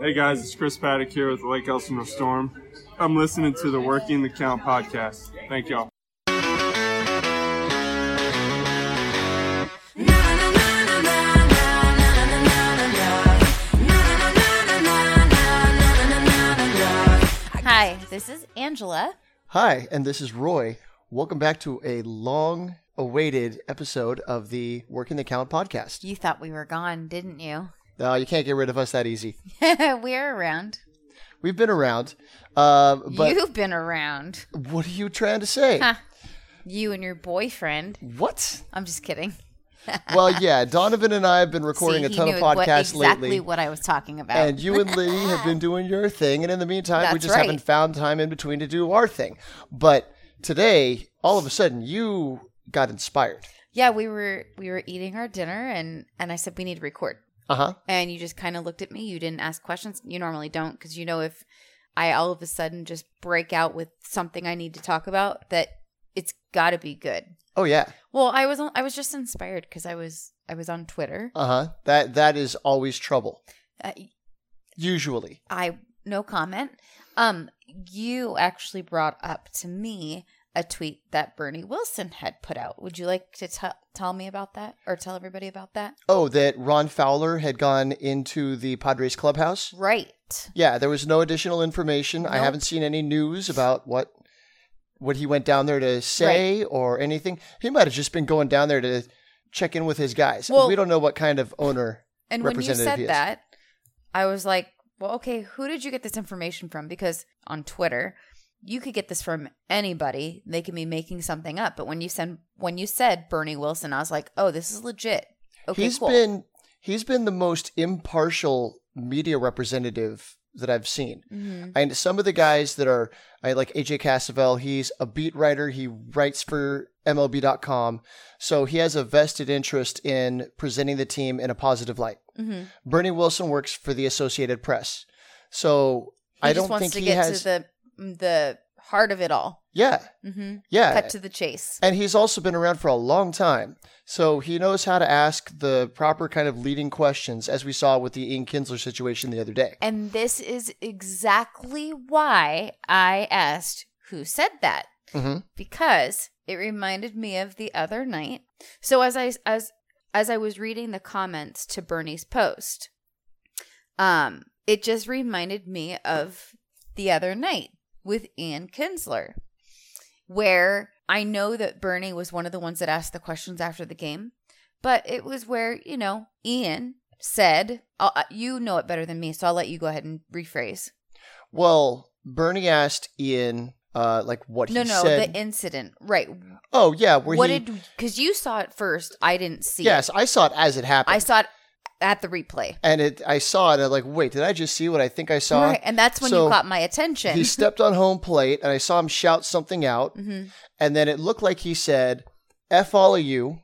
Hey guys, it's Chris Paddack here with Lake Elsinore Storm. I'm listening to the Working the Count podcast. Thank y'all. Hi, this is Angela. Hi, and this is Roy. Welcome back to a long awaited episode of the Working the Count podcast. You thought we were gone, didn't you? No, you can't get rid of us that easy. we're around. We've been around. Uh, but You've been around. what are you trying to say? Huh. You and your boyfriend. What? I'm just kidding. Well, yeah, Donovan and I have been recording See, a ton of knew what- podcasts exactly lately. what I was talking about. And you and Lee have been doing your thing, and in the meantime, we just right. haven't found time in between to do our thing. But today, all of a sudden, you got inspired. yeah, we were we were eating our dinner, and and I said we need to record. Uh huh. And you just kind of looked at me. You didn't ask questions. You normally don't, because you know if I all of a sudden just break out with something I need to talk about, that it's got to be good. Oh yeah. Well, I was on, I was just inspired because I was I was on Twitter. Uh huh. That that is always trouble. Uh, Usually. I no comment. Um, you actually brought up to me a tweet that Bernie Wilson had put out. Would you like to t- tell me about that or tell everybody about that? Oh, that Ron Fowler had gone into the Padres clubhouse? Right. Yeah, there was no additional information. I haven't seen any news about what what he went down there to say or anything. He might have just been going down there to check in with his guys. Well- we don't know what kind of owner. And when you said that, I was like, well, okay, who did you get this information from? Because on Twitter, you could get this from anybody. They can be making something up. But when you send when you said Bernie Wilson, I was like, oh, this is legit. Okay, he's cool. been he's been the most impartial media representative that I've seen. Mhm. And some of the guys that are, I like AJ Cassavell. He's a beat writer. He writes for MLB.com, so he has a vested interest in presenting the team in a positive light. Mhm. Bernie Wilson works for the Associated Press, so He I just don't wants think to he get has. to the the heart of it all. yeah, hmm yeah. Cut to the chase. and he's also been around for a long time, so he knows how to ask the proper kind of leading questions, as we saw with the Ian Kinsler situation the other day. And this is exactly why I asked who said that. hmm Because it reminded me of the other night. So as I as as I was reading the comments to Bernie's post, um, it just reminded me of the other night with Ian Kinsler, where I know that Bernie was one of the ones that asked the questions after the game, but it was where, you know, Ian said, I'll, uh, you know it better than me, so I'll let you go ahead and rephrase. Well, Bernie asked Ian, uh, like what No, he no, said. the incident. Right. oh yeah, where what he. did, because you saw it first, I didn't see yes, it. I saw it as it happened. I saw it at the replay. and it, I saw it. And I'm like, wait, did I just see what I think I saw? Right. And that's when So, you caught my attention. He stepped on home plate, and I saw him shout something out, Mhm. and then it looked like he said, "F all of you,"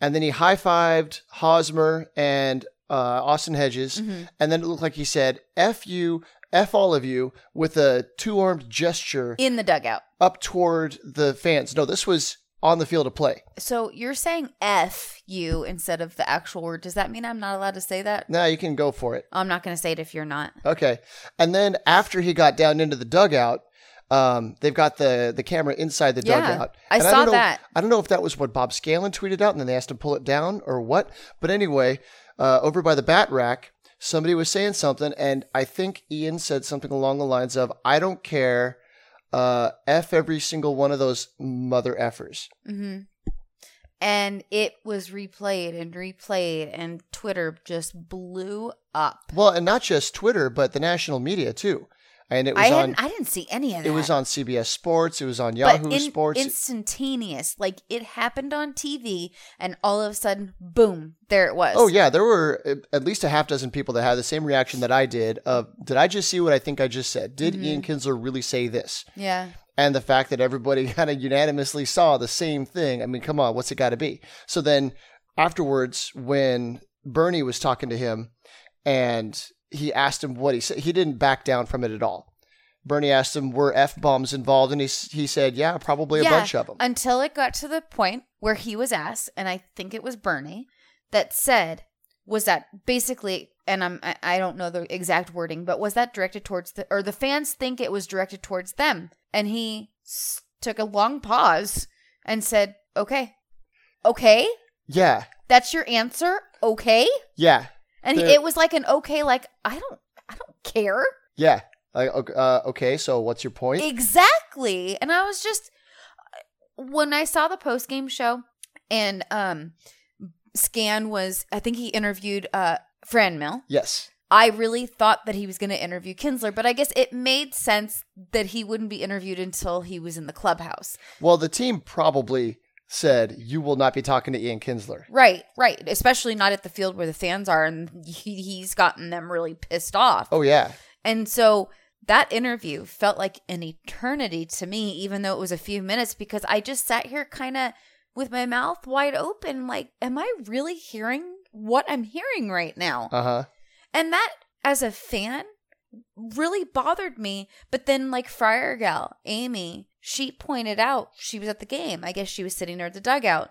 and then he high fived Hosmer and uh, Austin Hedges, Mhm. and then it looked like he said, "F you." F all of you with a two armed gesture in the dugout. up toward the fans. No, this was on the field of play. So you're saying F you instead of the actual word. Does that mean I'm not allowed to say that? No, you can go for it. I'm not going to say it if you're not. Okay. And then after he got down into the dugout, um, they've got the the camera inside the Yeah, dugout. I And saw don't know, that. I don't know if that was what Bob Scanlan tweeted out, and then they asked him to pull it down or what. But anyway, uh, over by the bat rack, somebody was saying something, and I think Ian said something along the lines of, "I don't care." Uh, F every single one of those mother effers. hmm And it was replayed and replayed, and Twitter just blew up. Well, and not just Twitter, but the national media too. And it was I on. I didn't see any of that. It was on CBS Sports. It was on Yahoo in- Sports. instantaneous. Like it happened on TV, and all of a sudden, boom, there it was. Oh yeah, there were uh, at least a half dozen people that had the same reaction that I did. Of did I just see what I think I just said? Did Mm-hmm. Ian Kinsler really say this? yeah. And the fact that everybody kind of unanimously saw the same thing. I mean, come on, what's it got to be? So then afterwards, when Bernie was talking to him, and he asked him what he said, he didn't back down from it at all. Bernie asked him, "Were f bombs involved?" And he he said, "Yeah, probably a yeah, bunch of them." Until it got to the point where he was asked, and I think it was Bernie, that said, was that basically and I'm I, I don't know the exact wording, but was that directed towards the or the fans think it was directed towards them? And he s- took a long pause and said, "Okay, okay, Yeah. that's your answer. Okay." Yeah. And The- it was like an okay, like I don't, I don't care Yeah. Like, uh, okay, so what's your point? exactly. And I was just when I saw the post game show, and um, Scan was, I think he interviewed uh Franmil. yes. I really thought that he was going to interview Kinsler, but I guess it made sense that he wouldn't be interviewed until he was in the clubhouse. Well, the team probably said you will not be talking to Ian Kinsler. Right, right. Especially not at the field where the fans are, and he, he's gotten them really pissed off. Oh yeah. And so that interview felt like an eternity to me, even though it was a few minutes, because I just sat here kind of with my mouth wide open, like, am I really hearing what I'm hearing right now? Uh huh. And that, as a fan, really bothered me. But then, like Friar Gal, Amy, she pointed out she was at the game. I guess she was sitting there at the dugout.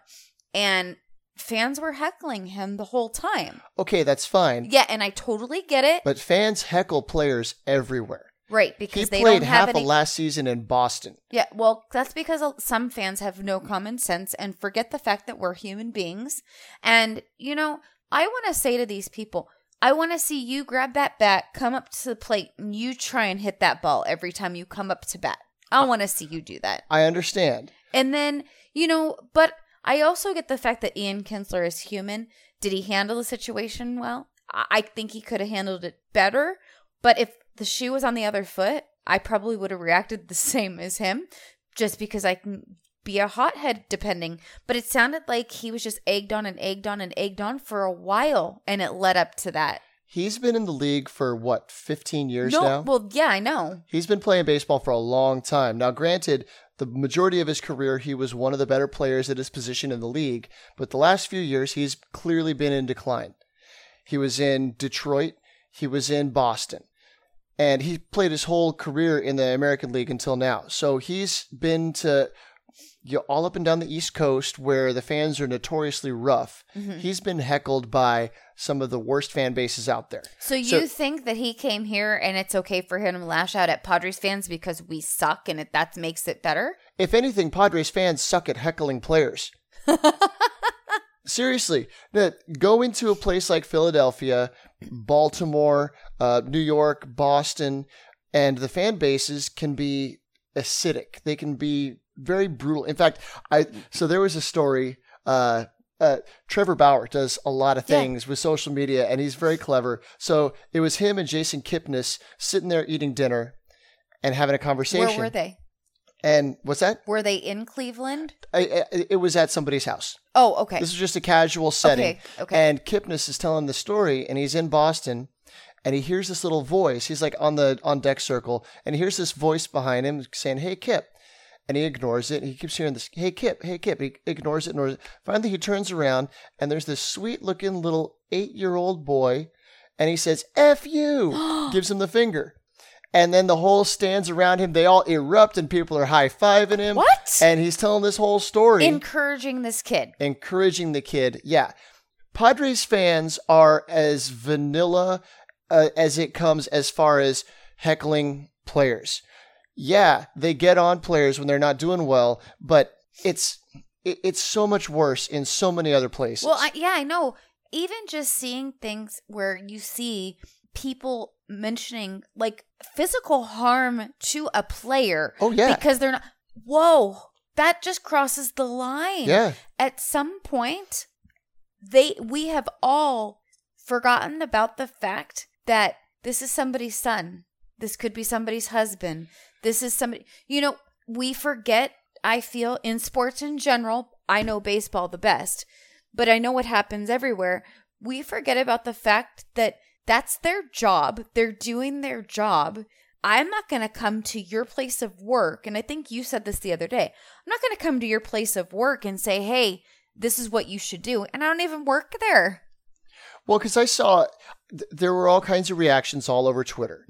And fans were heckling him the whole time. Okay, that's fine. Yeah, and I totally get it. But fans heckle players everywhere. right, He because they played don't have half any. of last season in Boston. yeah, well, that's because some fans have no common sense and forget the fact that we're human beings. And, you know, I want to say to these people, I want to see you grab that bat, come up to the plate, and you try and hit that ball every time you come up to bat. I want to see you do that. I understand. And then, you know, but I also get the fact that Ian Kinsler is human. Did he handle the situation well? I I think he could have handled it better. But if the shoe was on the other foot, I probably would have reacted the same as him just because I can be a hothead depending. But it sounded like he was just egged on and egged on and egged on for a while and it led up to that. He's been in the league for what, 15 years no, now? well, yeah, I know. He's been playing baseball for a long time. Now, granted, the majority of his career, he was one of the better players at his position in the league, but the last few years, he's clearly been in decline. He was in Detroit, he was in Boston, and he played his whole career in the American League until now. So he's been to you all up and down the East Coast where the fans are notoriously rough. Mm-hmm. He's been heckled by some of the worst fan bases out there. So you So- think that he came here and it's okay for him to lash out at Padres fans because we suck and it that makes it better? If anything, Padres fans suck at heckling players. Seriously, go into a place like Philadelphia, Baltimore, uh, New York, Boston, and the fan bases can be acidic. They can be very brutal. In fact, I so there was a story. Uh, uh, Trevor Bauer does a lot of Yeah. things with social media, and he's very clever. So it was him and Jason Kipnis sitting there eating dinner and having a conversation. Where were they? And what's that? Were they in Cleveland? I, I, it was at somebody's house. Oh, okay. This is just a casual setting. Okay, okay. And Kipnis is telling the story, and he's in Boston, and he hears this little voice. He's like on the on deck circle, and he hears this voice behind him saying, "Hey, Kip." And he ignores it. And he keeps hearing this, "Hey, Kip, hey, Kip." He ignores it, ignores it. Finally, he turns around, and there's this sweet-looking little eight-year-old boy, and he says, "F you," gives him the finger. And then the whole stands around him. They all erupt, and people are high fiving him. What? And he's telling this whole story Encouraging this kid. encouraging the kid. Yeah. Padres fans are as vanilla uh, as it comes as far as heckling players. Yeah, they get on players when they're not doing well, but it's it, it's so much worse in so many other places. Well, I, yeah, I know. Even just seeing things where you see people mentioning like physical harm to a player. Oh, yeah. Because they're not. Whoa, that just crosses the line. yeah, At some point, they we have all forgotten about the fact that this is somebody's son. This could be somebody's husband. This is somebody. You know, we forget. I feel in sports in general. I know baseball the best, but I know what happens everywhere. We forget about the fact that that's their job. They're doing their job. I'm not going to come to your place of work. And I think you said this the other day. I'm not going to come to your place of work and say, hey, this is what you should do. And I don't even work there. Well, because I saw th- there were all kinds of reactions all over Twitter.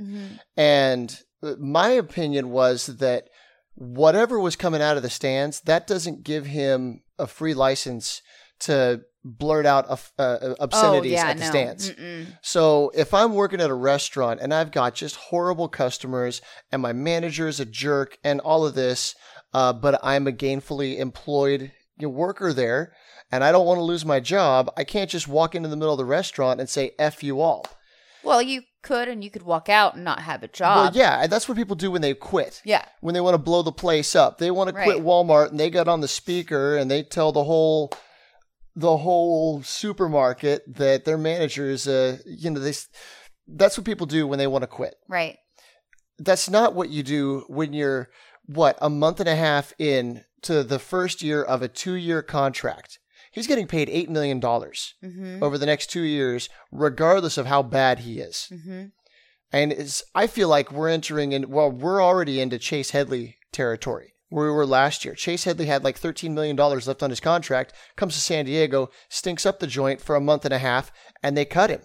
And uh, my opinion was that whatever was coming out of the stands, that doesn't give him a free license to blurt out uh, obscenities at the stands. Oh, Mm-mm. So if I'm working at a restaurant and I've got just horrible customers and my manager is a jerk and all of this, uh, but I'm a gainfully employed worker there and I don't want to lose my job, I can't just walk into the middle of the restaurant and say "f you all." Well, you could, and you could walk out and not have a Well, job. yeah, and that's what people do when they quit. Yeah. When they want to blow the place up, they want to quit. Walmart and they get on the speaker and they tell the whole the whole supermarket that their managers, uh, you know, they. That's what people do when they want to quit. Right. That's not what you do when you're what a month and a half in to the first year of a two year contract. He's getting paid eight million dollars Mm-hmm. over the next two years, regardless of how bad he is. Mm-hmm. And it's, I feel like we're entering in, well, we're already into Chase Headley territory where we were last year. Chase Headley had like $13 million left on his contract, comes to San Diego, stinks up the joint for a month and a half, and they cut him.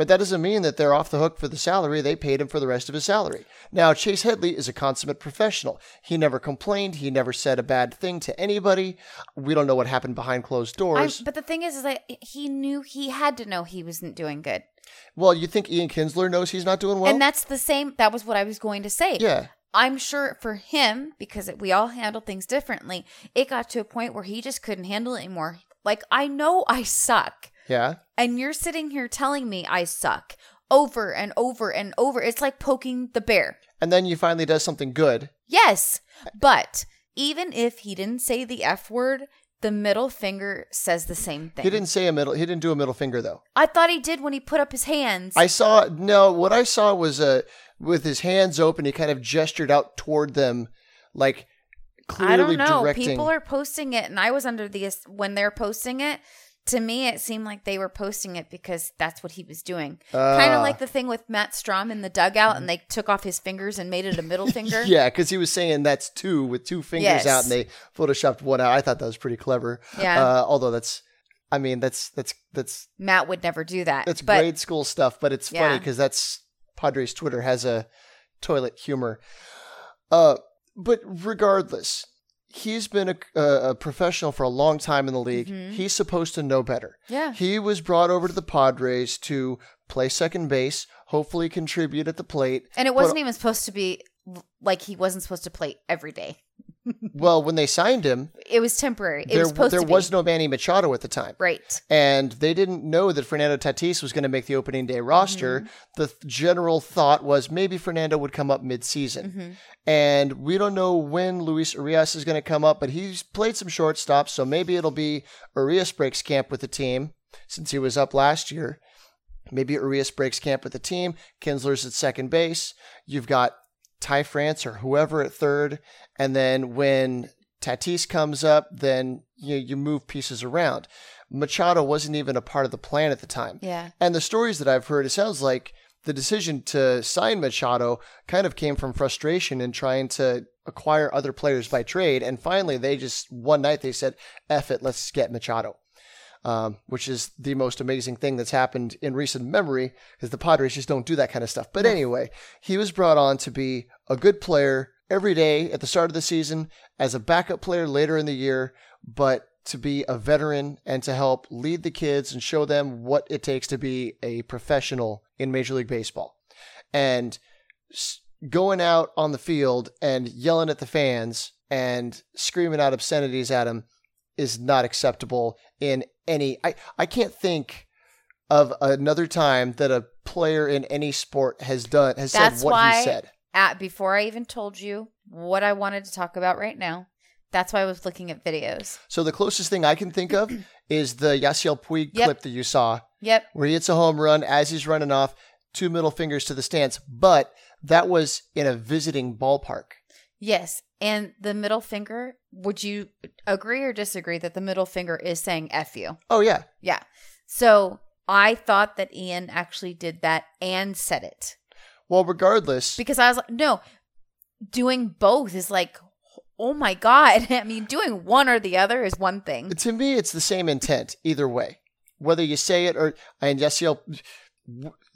But that doesn't mean that they're off the hook for the salary. They paid him for the rest of his salary. Now, Chase Headley is a consummate professional. He never complained. He never said a bad thing to anybody. We don't know what happened behind closed I, doors. but the thing is, is that he knew he had to know he wasn't doing good, well, you think Ian Kinsler knows he's not doing well? and that's the same. That was what I was going to say. yeah. I'm sure for him, because we all handle things differently, it got to a point where he just couldn't handle it anymore. Like, I know I suck. Yeah. And you're sitting here telling me I suck over and over and over. It's like poking the bear. And then you finally does something good. Yes. But even if he didn't say the F word, the middle finger says the same thing. He didn't say a middle. He didn't do a middle finger though. I thought he did when he put up his hands. I saw no. What I saw was uh, with his hands open. He kind of gestured out toward them, like clearly I don't know. directing. People are posting it, and I was under the when they're posting it. To me, it seemed like they were posting it because that's what he was doing. kind Ah. of like the thing with Matt Strom in the dugout, and they took off his fingers and made it a middle finger. yeah, because he was saying that's two with two fingers Yes. out, and they photoshopped one out. I thought that was pretty clever. Yeah. Uh, although that's, I mean, that's that's that's Matt would never do that. that's but grade school stuff, but it's funny because that's Padres Twitter has a toilet humor. Uh, but regardless, he's been a, a, professional for a long time in the league. Mhm. He's supposed to know better. Yeah. He was brought over to the Padres to play second base, hopefully contribute at the plate. And it wasn't even supposed to be like he wasn't supposed to play every day. Well, when they signed him, It was temporary. It there was supposed there to be. was no Manny Machado at the time. right. and they didn't know that Fernando Tatis was going to make the opening day roster. Mm-hmm. The th- general thought was maybe Fernando would come up mid-season. Mhm. And we don't know when Luis Urias is going to come up, but he's played some shortstops, so maybe it'll be Urias breaks camp with the team since he was up last year. Maybe Urias breaks camp with the team. Kinsler's at second base. You've got Ty France or whoever at third. And then when Tatis comes up, then you, you move pieces around. Machado wasn't even a part of the plan at the time. Yeah. And the stories that I've heard, it sounds like the decision to sign Machado kind of came from frustration in trying to acquire other players by trade. And finally, they just, one night, they said, F it, let's get Machado. Um, which is the most amazing thing that's happened in recent memory because the Padres just don't do that kind of stuff. But anyway, he was brought on to be a good player every day at the start of the season, as a backup player later in the year, but to be a veteran and to help lead the kids and show them what it takes to be a professional in Major League Baseball. And going out on the field and yelling at the fans and screaming out obscenities at them is not acceptable in any I, I can't think of another time that a player in any sport has done has That's said what he said. At before I even told you what I wanted to talk about right now, that's why I was looking at videos. So the closest thing I can think of is the Yasiel Puig Yep. clip that you saw Yep. where he hits a home run as he's running off, two middle fingers to the stance, but that was in a visiting ballpark. Yes. And the middle finger, would you agree or disagree that the middle finger is saying F you? Oh yeah. Yeah. So I thought that Ian actually did that and said it Well, regardless, because I was like, no, doing both is like, oh my God. I mean, doing one or the other is one thing. to me, it's the same intent either way. Whether you say it or and Yasiel,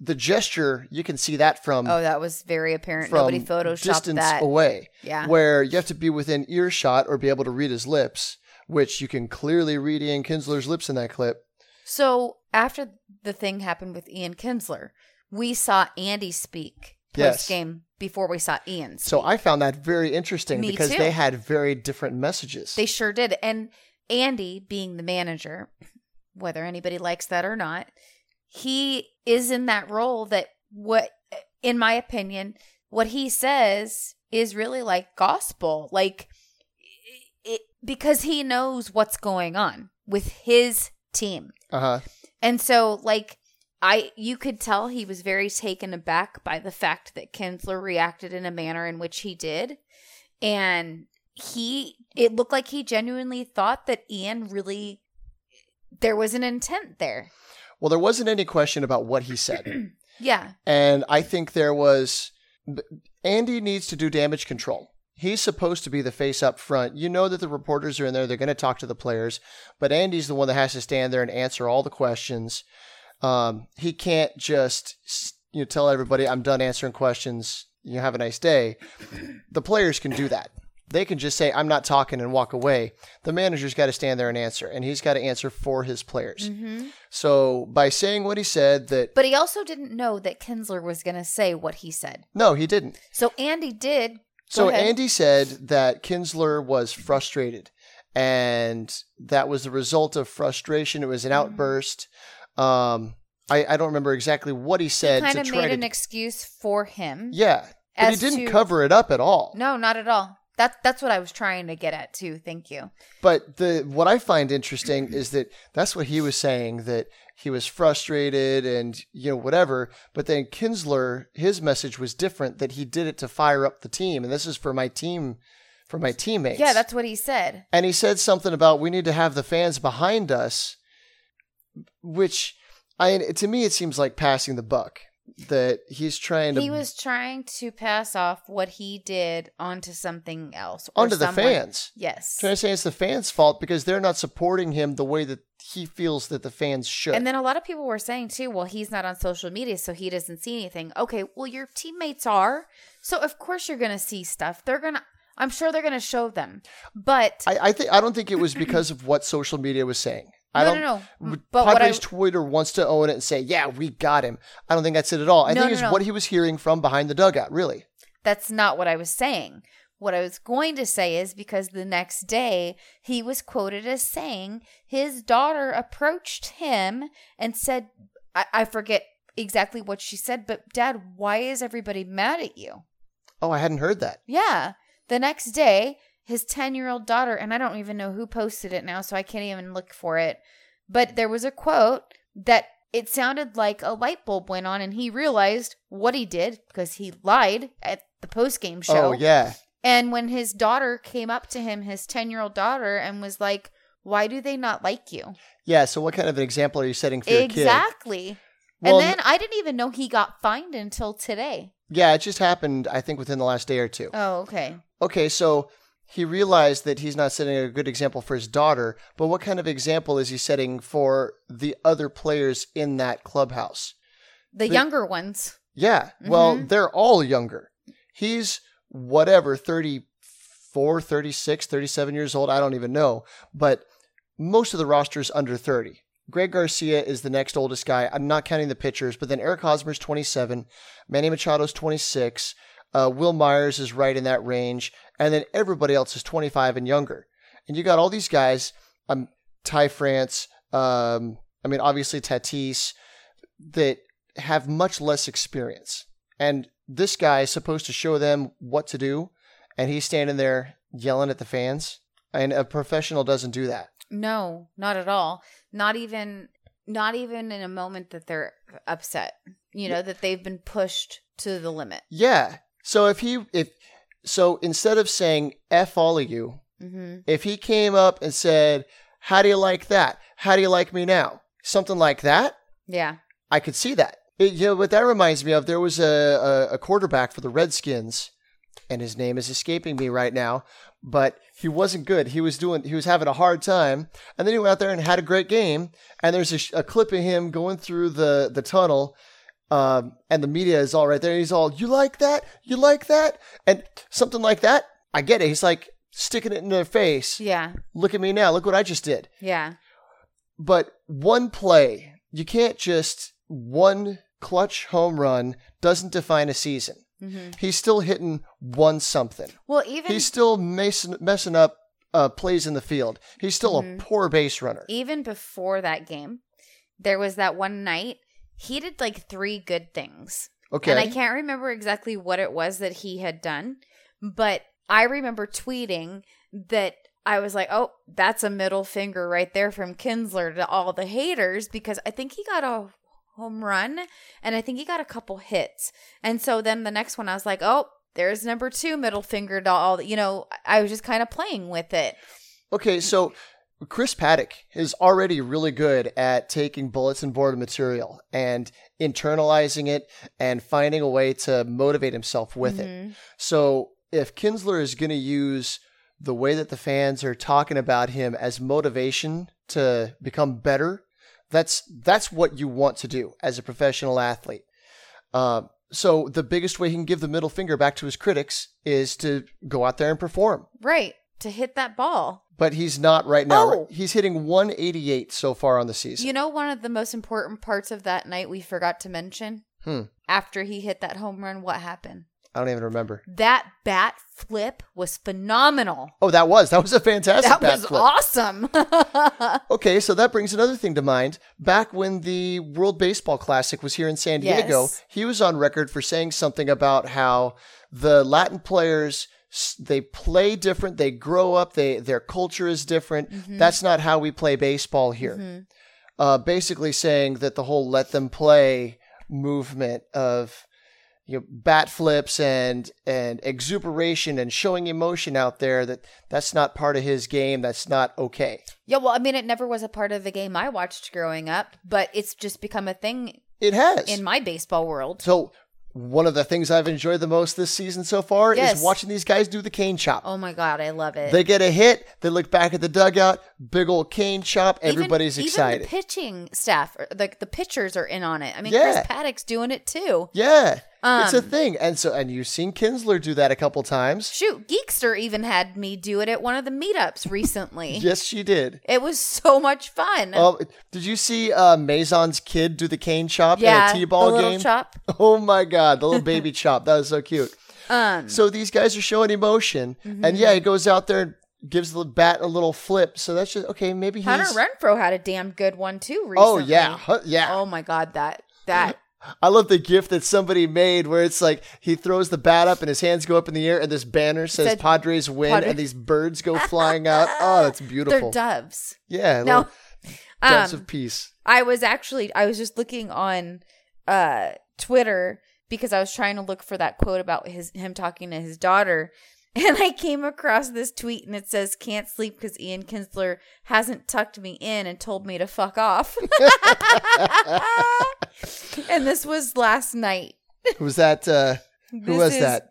the gesture you can see that from Oh, that was very apparent. from Nobody photoshopped distance that. away. Yeah. where you have to be within earshot or be able to read his lips. which you can clearly read Ian Kinsler's lips in that clip. So after the thing happened with Ian Kinsler, we saw Andy speak Yes. post game before we saw Ian. So I found that very interesting Me because too. they had very different messages. They sure did. And Andy, being the manager, whether anybody likes that or not, he is in that role that what in my opinion, what he says is really like gospel. Like it, because he knows what's going on with his team. uh huh. And so like I you could tell he was very taken aback by the fact that Kinsler reacted in a manner in which he did. And he it looked like he genuinely thought that Ian really there was an intent there. Well, there wasn't any question about what he said. Yeah. And I think there was. Andy needs to do damage control. He's supposed to be the face up front. You know that the reporters are in there. They're going to talk to the players. But Andy's the one that has to stand there and answer all the questions. Um, he can't just you know, tell everybody, I'm done answering questions. You have a nice day. The players can do that. They can just say, I'm not talking and walk away. The manager's got to stand there and answer, and he's got to answer for his players. hmm So by saying what he said, that But he also didn't know that Kinsler was going to say what he said. no, he didn't. So Andy did. Go So ahead. Andy said that Kinsler was frustrated, and that was the result of frustration. It was an Mm-hmm. outburst. Um, I, I don't remember exactly what he said kind of made an excuse for him. yeah, but he didn't to- cover it up at all. No, not at all. That that's what I was trying to get at too. Thank you. But the what I find interesting is that that's what he was saying that he was frustrated and you know whatever. But then Kinsler, his message was different that he did it to fire up the team, and this is for my team, for my teammates. Yeah, that's what he said. and he said something about we need to have the fans behind us, which I to me it seems like passing the buck. That he's trying to He was trying to pass off what he did onto something else. onto the fans. Yes. Trying to say it's the fans' fault because they're not supporting him the way that he feels that the fans should. And then a lot of people were saying too, well, he's not on social media, so he doesn't see anything. Okay, well, your teammates are. So of course you're gonna see stuff. They're gonna I'm sure they're gonna show them. But I, I think I don't think it was because of what social media was saying. I no, don't. know. no. w- mm, But what I Padres Twitter wants to own it and say, "Yeah, we got him." I don't think that's it at all. I No, think it's what he was hearing from behind the dugout. Really, That's not what I was saying. What I was going to say is because the next day he was quoted as saying his daughter approached him and said, I, I forget exactly what she said, but Dad, why is everybody mad at you? oh, I hadn't heard that. Yeah. The next day, his 10 year old daughter, and I don't even know who posted it now, so I can't even look for it, but there was a quote that it sounded like a light bulb went on and he realized what he did because he lied at the post game oh, show. Oh yeah, And when his daughter came up to him, his 10 year old daughter, and was like, Why do they not like you? yeah. So what kind of an example are you setting for your kid? Exactly. Well, and then I didn't even know he got fined until today. yeah, it just happened. I think within the last day or two. Oh, okay. Okay, so he realized that he's not setting a good example for his daughter, but what kind of example is he setting for the other players in that clubhouse? The But- younger ones. Yeah. Well, Mhm. they're all younger. He's whatever, 34, 36, 37 years old. I don't even know. But most of the roster is under 30. Greg Garcia is the next oldest guy. I'm not counting the pitchers, but then Eric Hosmer's 27. Manny Machado's 26. Uh, Wil Myers is right in that range. And then everybody else is 25 and younger. And you got all these guys, um, Ty France, um, I mean, obviously Tatis, that have much less experience. And this guy is supposed to show them what to do, and he's standing there yelling at the fans. And a professional doesn't do that. No, not at all. Not even not even in a moment that they're upset. You know, that they've been pushed to the limit. Yeah. So if he if so instead of saying F all of you, hmm if he came up and said, How do you like that? How do you like me now? Something like that, Yeah. I could see that. It, you know, what that reminds me of, there was a, a, a quarterback for the Redskins, and his name is escaping me right now, but he wasn't good. He was doing, he was having a hard time, and then he went out there and had a great game. And there's a, a clip of him going through the the tunnel, um, and the media is all right there. And he's all, "You like that? You like that?" And something like that. I get it. He's like, sticking it in their face. Yeah. Look at me now. Look what I just did. Yeah. But one play, you can't just one clutch home run doesn't define a season. hmm He's still hitting one something. Well, even He's still messing, messing up uh, plays in the field. He's still Mhm. a poor base runner. even before that game, there was that one night he did like three good things. Okay. And I can't remember exactly what it was that he had done, but I remember tweeting that I was like, oh, that's a middle finger right there from Kinsler to all the haters because I think he got a home run and I think he got a couple hits. And so then the next one, I was like, oh, there's number two middle finger to all, the you know, I was just kind of playing with it. Okay, so Chris Paddack is already really good at taking bulletin board material and internalizing it and finding a way to motivate himself with it. Mhm. So if Kinsler is going to use the way that the fans are talking about him as motivation to become better, that's that's what you want to do as a professional athlete. Um, so the biggest way he can give the middle finger back to his critics is to go out there and perform. Right. To hit that ball. But he's not right now. Oh. He's hitting 188 so far on the season. You know, one of the most important parts of that night we forgot to mention? Hmm. After he hit that home run, what happened? I don't even remember. That bat flip was phenomenal. Oh, that was that was a fantastic That was flip. awesome. Okay, so that brings another thing to mind. Back when the World Baseball Classic was here in San Diego, Yes. he was on record for saying something about how the Latin players they play different, they grow up, they their culture is different. Mm-hmm. That's not how we play baseball here. Uh, basically saying that the whole "let them play" movement of you know bat flips and and exuberation and showing emotion out there that that's not part of his game. That's not okay. yeah, well, I mean, it never was a part of the game I watched growing up, but it's just become a thing It has. in my baseball world. so one of the things I've enjoyed the most this season so far Yes. is watching these guys do the cane chop. Oh my God, I love it. They get a hit, they look back at the dugout, big old cane chop, Even- everybody's even excited. the pitching staff, like the, the pitchers are in on it. I mean, Yeah. Chris Paddack's doing it too. yeah. It's a Um, thing. And so and you've seen Kinsler do that a couple times. Shoot, Geekster even had me do it at one of the meetups recently. Yes, she did. It was so much fun. Oh, did you see uh, Maison's kid do the cane chop yeah, in a T-ball the game? chop. Oh my god, the little baby chop. That was so cute. Um, So these guys are showing emotion, Mm-hmm. and yeah, he goes out there and gives the bat a little flip. So that's just okay. Maybe he's. Hunter Renfroe had a damn good one too recently. oh yeah, yeah. Oh my god, that that I love the gift that somebody made where it's like he throws the bat up and his hands go up in the air, and this banner says Said "Padres win," Padre- and these birds go flying out. Oh, that's beautiful. they're doves. yeah, No, doves um, of peace. I was actually I was just looking on uh Twitter because I was trying to look for that quote about his him talking to his daughter. And I came across this tweet and it says, Can't sleep because Ian Kinsler hasn't tucked me in and told me to fuck off. and this was last night. Was that? Uh, who This was that?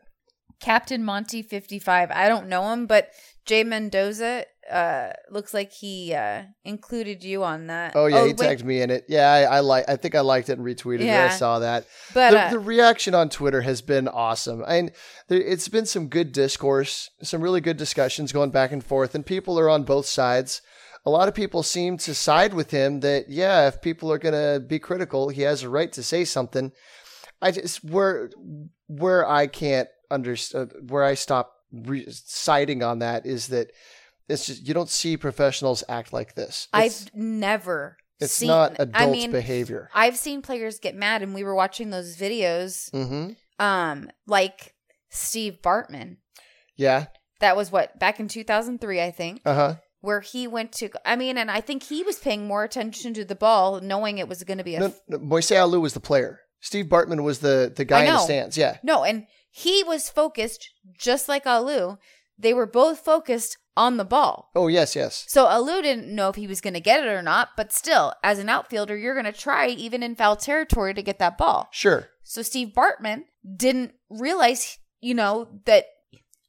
Captain Monty 55. I don't know him, but Jay Mendoza uh looks like he uh included you on that. Oh yeah, he wait, tagged me in it. Yeah, I, I like. I think I liked it and retweeted it. I saw that. But the, uh, the reaction on Twitter has been awesome. And there, it's been some good discourse, some really good discussions going back and forth, and people are on both sides. A lot of people seem to side with him that, yeah, if people are going to be critical, he has a right to say something. I just, where, where I can't understand, where I stop re- siding on that is that it's just, you don't see professionals act like this. It's, I've never it's seen not adult I mean, behavior. I've seen players get mad and we were watching those videos hmm um like Steve Bartman. Yeah. That was what back in 2003 I think Uh huh. where he went to I mean and I think he was paying more attention to the ball knowing it was going to be a No, no, Moisés Alou was the player. Steve Bartman was the, the guy in the stands. Yeah. No, and he was focused just like Alou. They were both focused on the ball. Oh, yes, yes. So Alou didn't know if he was going to get it or not, but still, as an outfielder, you're going to try even in foul territory to get that ball. Sure. So Steve Bartman didn't realize, you know, that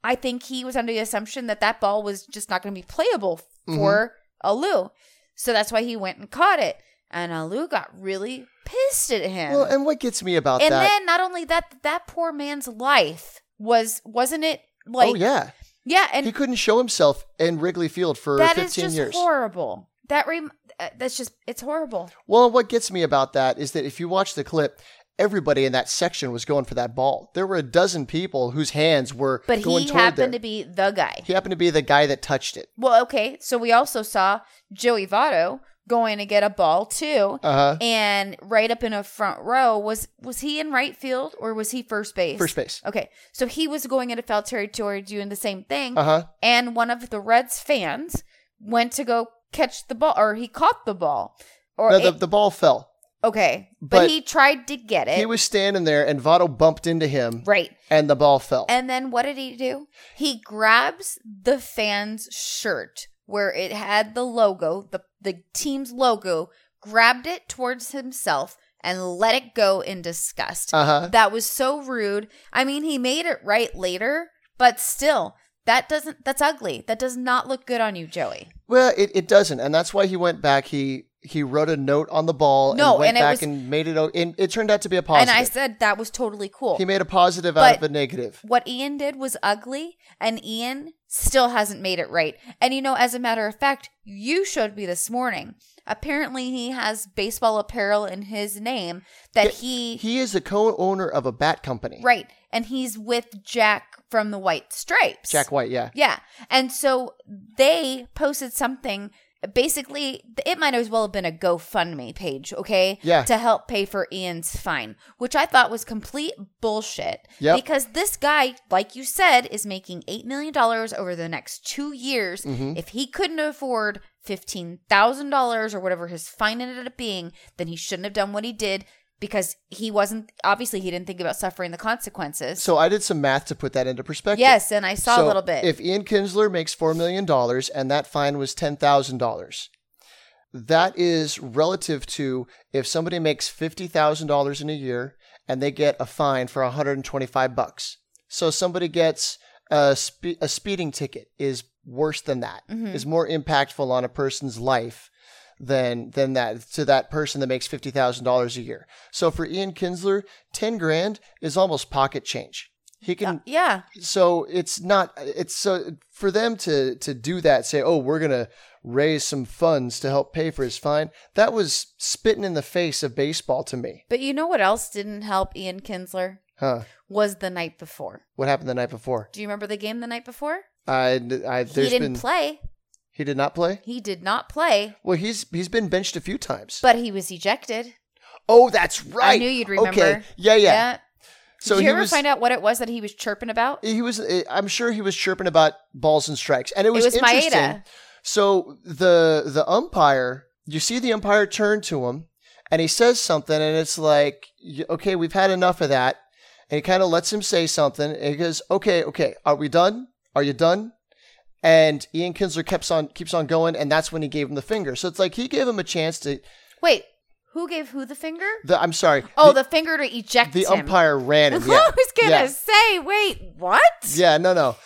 I think he was under the assumption that that ball was just not going to be playable mm-hmm. for Alou. So that's why he went and caught it. And Alou got really pissed at him. Well, and what gets me about and that? And then not only that, that poor man's life was, wasn't it like, oh, yeah. Yeah, and he couldn't show himself in Wrigley Field for that 15 is just years. horrible. That rem- uh, that's just it's horrible. Well, what gets me about that is that if you watch the clip, everybody in that section was going for that ball. There were a dozen people whose hands were But he happened there. to be the guy. he happened to be the guy that touched it. Well, okay, so we also saw Joey Votto going to get a ball too. Uh huh. And right up in a front row was was he in right field or was he first base? First base. Okay, so he was going into foul territory doing the same thing, Uh huh. and one of the Reds fans went to go catch the ball, or he caught the ball, or No, the, it- the ball fell. okay, but, but he tried to get it. He was standing there, and Votto bumped into him, right, and the ball fell. and then what did he do? He grabs the fan's shirt where it had the logo, the the team's logo, grabbed it towards himself. And let it go in disgust. Uh huh. That was so rude. I mean, he made it right later, but still, that doesn't, that's ugly. That does not look good on you, Joey. Well, it, it doesn't, and that's why he went back. He he wrote a note on the ball No, and went and back was- and made it. And it turned out to be a positive. And I said that was totally cool. he made a positive out of a negative. what Ian did was ugly, and Ian still hasn't made it right. And you know, as a matter of fact, you showed me this morning. Apparently, he has baseball apparel in his name that he, He is a co-owner of a bat company. right, and he's with Jack from the White Stripes. Jack White. Yeah. Yeah. And so they posted something. Basically, it might as well have been a GoFundMe page, okay? Yeah. To help pay for Ian's fine, which I thought was complete bullshit. Yep. Because this guy, like you said, is making $8 million over the next two years. Mm-hmm. If he couldn't afford $15,000 or whatever his fine ended up being, then he shouldn't have done what he did because he wasn't, obviously, he didn't think about suffering the consequences. So I did some math to put that into perspective. yes, and I saw So a little bit. If Ian Kinsler makes $4 million and that fine was $10,000, that is relative to if somebody makes $50,000 in a year and they get a fine for 125 bucks. So somebody gets a, spe- a speeding ticket is worse than that. Mm-hmm. Is more impactful on a person's life than than that to that person that makes $50,000 a year. So for Ian Kinsler, 10 grand is almost pocket change. He can yeah. so it's not it's so for them to to do that say oh we're gonna raise some funds to help pay for his fine that was spitting in the face of baseball to me But you know what else didn't help Ian Kinsler? huh Was the night before. what happened the night before Do you remember the game the night before? I, I He didn't been play. He did not play He did not play, well he's he's been benched a few times but he was ejected. oh that's right I knew you'd okay remember. yeah yeah, so Did you he ever was find out what it was that he was chirping about? he was eh, i'm sure he was chirping about balls and strikes and it was, was interesting Maeda. So the the umpire, you see the umpire turn to him, and he says something, and it's like, y- okay, we've had enough of that. And he kind of lets him say something, and he goes, okay, okay, are we done? Are you done? And Ian Kinsler keeps on keeps on going, and that's when he gave him the finger. So it's like he gave him a chance to. Wait, who gave who the finger? The, I'm sorry. Oh, the, finger to eject the him. umpire ran him. Yeah, I was gonna yeah. say, wait, what? Yeah, no, no.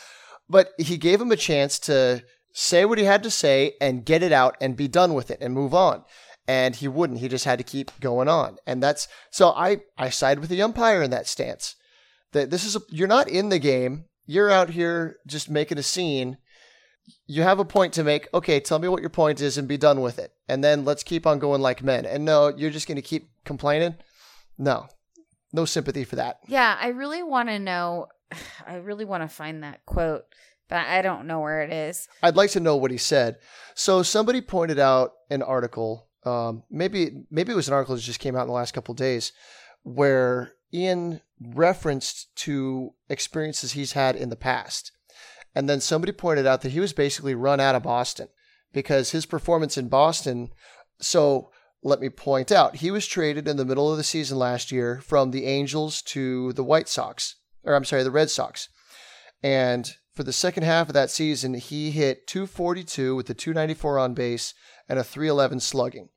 But he gave him a chance to say what he had to say and get it out and be done with it and move on. And he wouldn't. He just had to keep going on. And that's so I I side with the umpire in that stance. That this is a, you're not in the game. You're out here just making a scene. You have a point to make. Okay, tell me what your point is and be done with it. And then let's keep on going like men. And no, you're just going to keep complaining. No. No sympathy for that. Yeah, I really want to know. I really want to find that quote, but I don't know where it is. I'd like to know what he said. So somebody pointed out an article. Um, maybe maybe it was an article that just came out in the last couple of days, where Ian referenced to experiences he's had in the past, and then somebody pointed out that he was basically run out of Boston because his performance in Boston. So let me point out, he was traded in the middle of the season last year from the Angels to the White Sox, or I'm sorry, the Red Sox. And for the second half of that season, he hit 242 with a 294 on base and a 311 slugging.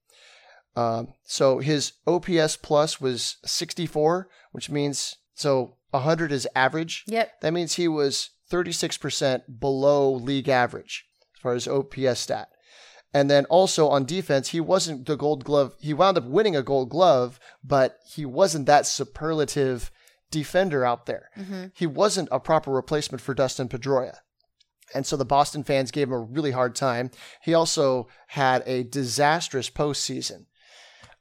Um, so his OPS plus was 64, which means so 100 is average. Yep. That means he was 36% below league average as far as OPS stat. And then also on defense, he wasn't the gold glove. He wound up winning a gold glove, but he wasn't that superlative defender out there. He wasn't a proper replacement for Dustin Pedroia. And so the Boston fans gave him a really hard time. He also had a disastrous postseason.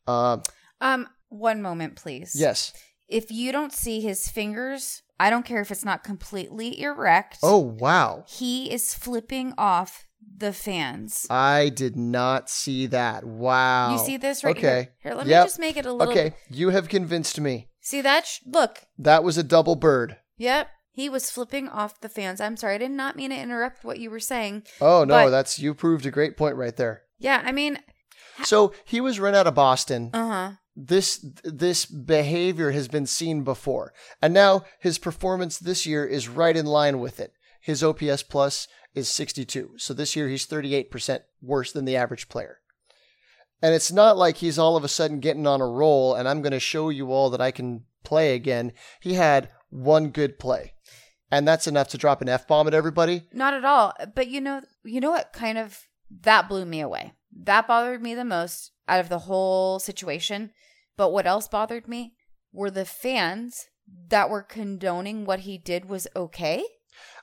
Um, Um, one moment, please. yes. If you don't see his fingers, I don't care if it's not completely erect. Oh, wow. He is flipping off the fans. I did not see that. Wow. You see this right here? okay. here? Here, let Yep. me just make it a little. Okay. You have convinced me. See that? Sh- look. That was a double bird. Yep. He was flipping off the fans. I'm sorry. I did not mean to interrupt what you were saying. Oh, no. But- that's, you proved a great point right there. Yeah. I mean, So he was run out of Boston. uh huh. This this behavior has been seen before and now his performance this year is right in line with it his ops plus is 62 so this year he's 38% worse than the average player and it's not like he's all of a sudden getting on a roll and i'm going to show you all that i can play again he had one good play and that's enough to drop an f-bomb at everybody Not at all. But you know, you know what? Kind of that blew me away. That bothered me the most out of the whole situation. But what else bothered me were the fans that were condoning what he did was okay.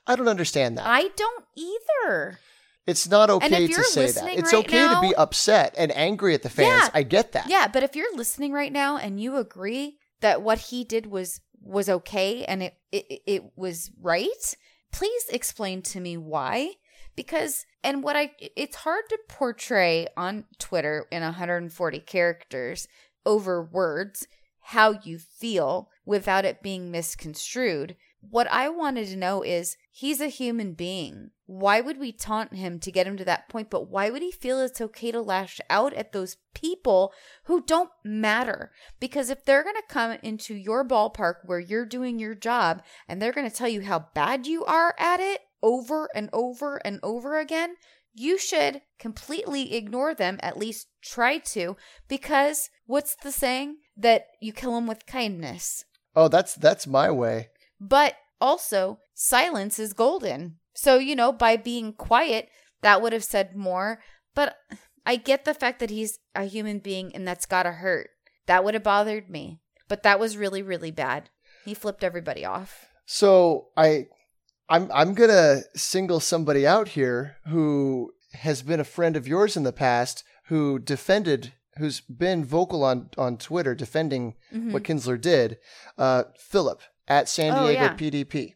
i don't understand that I don't either. it's not okay to say that it's right okay to be upset and angry at the fans Yeah. i get that Yeah, but if you're listening right now and you agree that what he did was was okay and it it, it was right, please explain to me why. Because and what I it's hard to portray on Twitter in 140 characters over words how you feel without it being misconstrued. What I wanted to know is he's a human being. Why would we taunt him to get him to that point? But why would he feel it's okay to lash out at those people who don't matter? Because if they're going to come into your ballpark where you're doing your job and they're going to tell you how bad you are at it over and over and over again, you should completely ignore them, at least try to, because what's the saying? That you kill them with kindness. Oh, that's that's my way. But also, silence is golden. So, you know, by being quiet, that would have said more. But I get the fact that he's a human being and that's gotta hurt. That would have bothered me. But that was really, really bad. He flipped everybody off. So I, I'm I'm gonna single somebody out here who has been a friend of yours in the past, who defended, who's been vocal on on Twitter defending Mhm. what Kinsler did. Uh, Philip at San Oh, Diego yeah. PDP.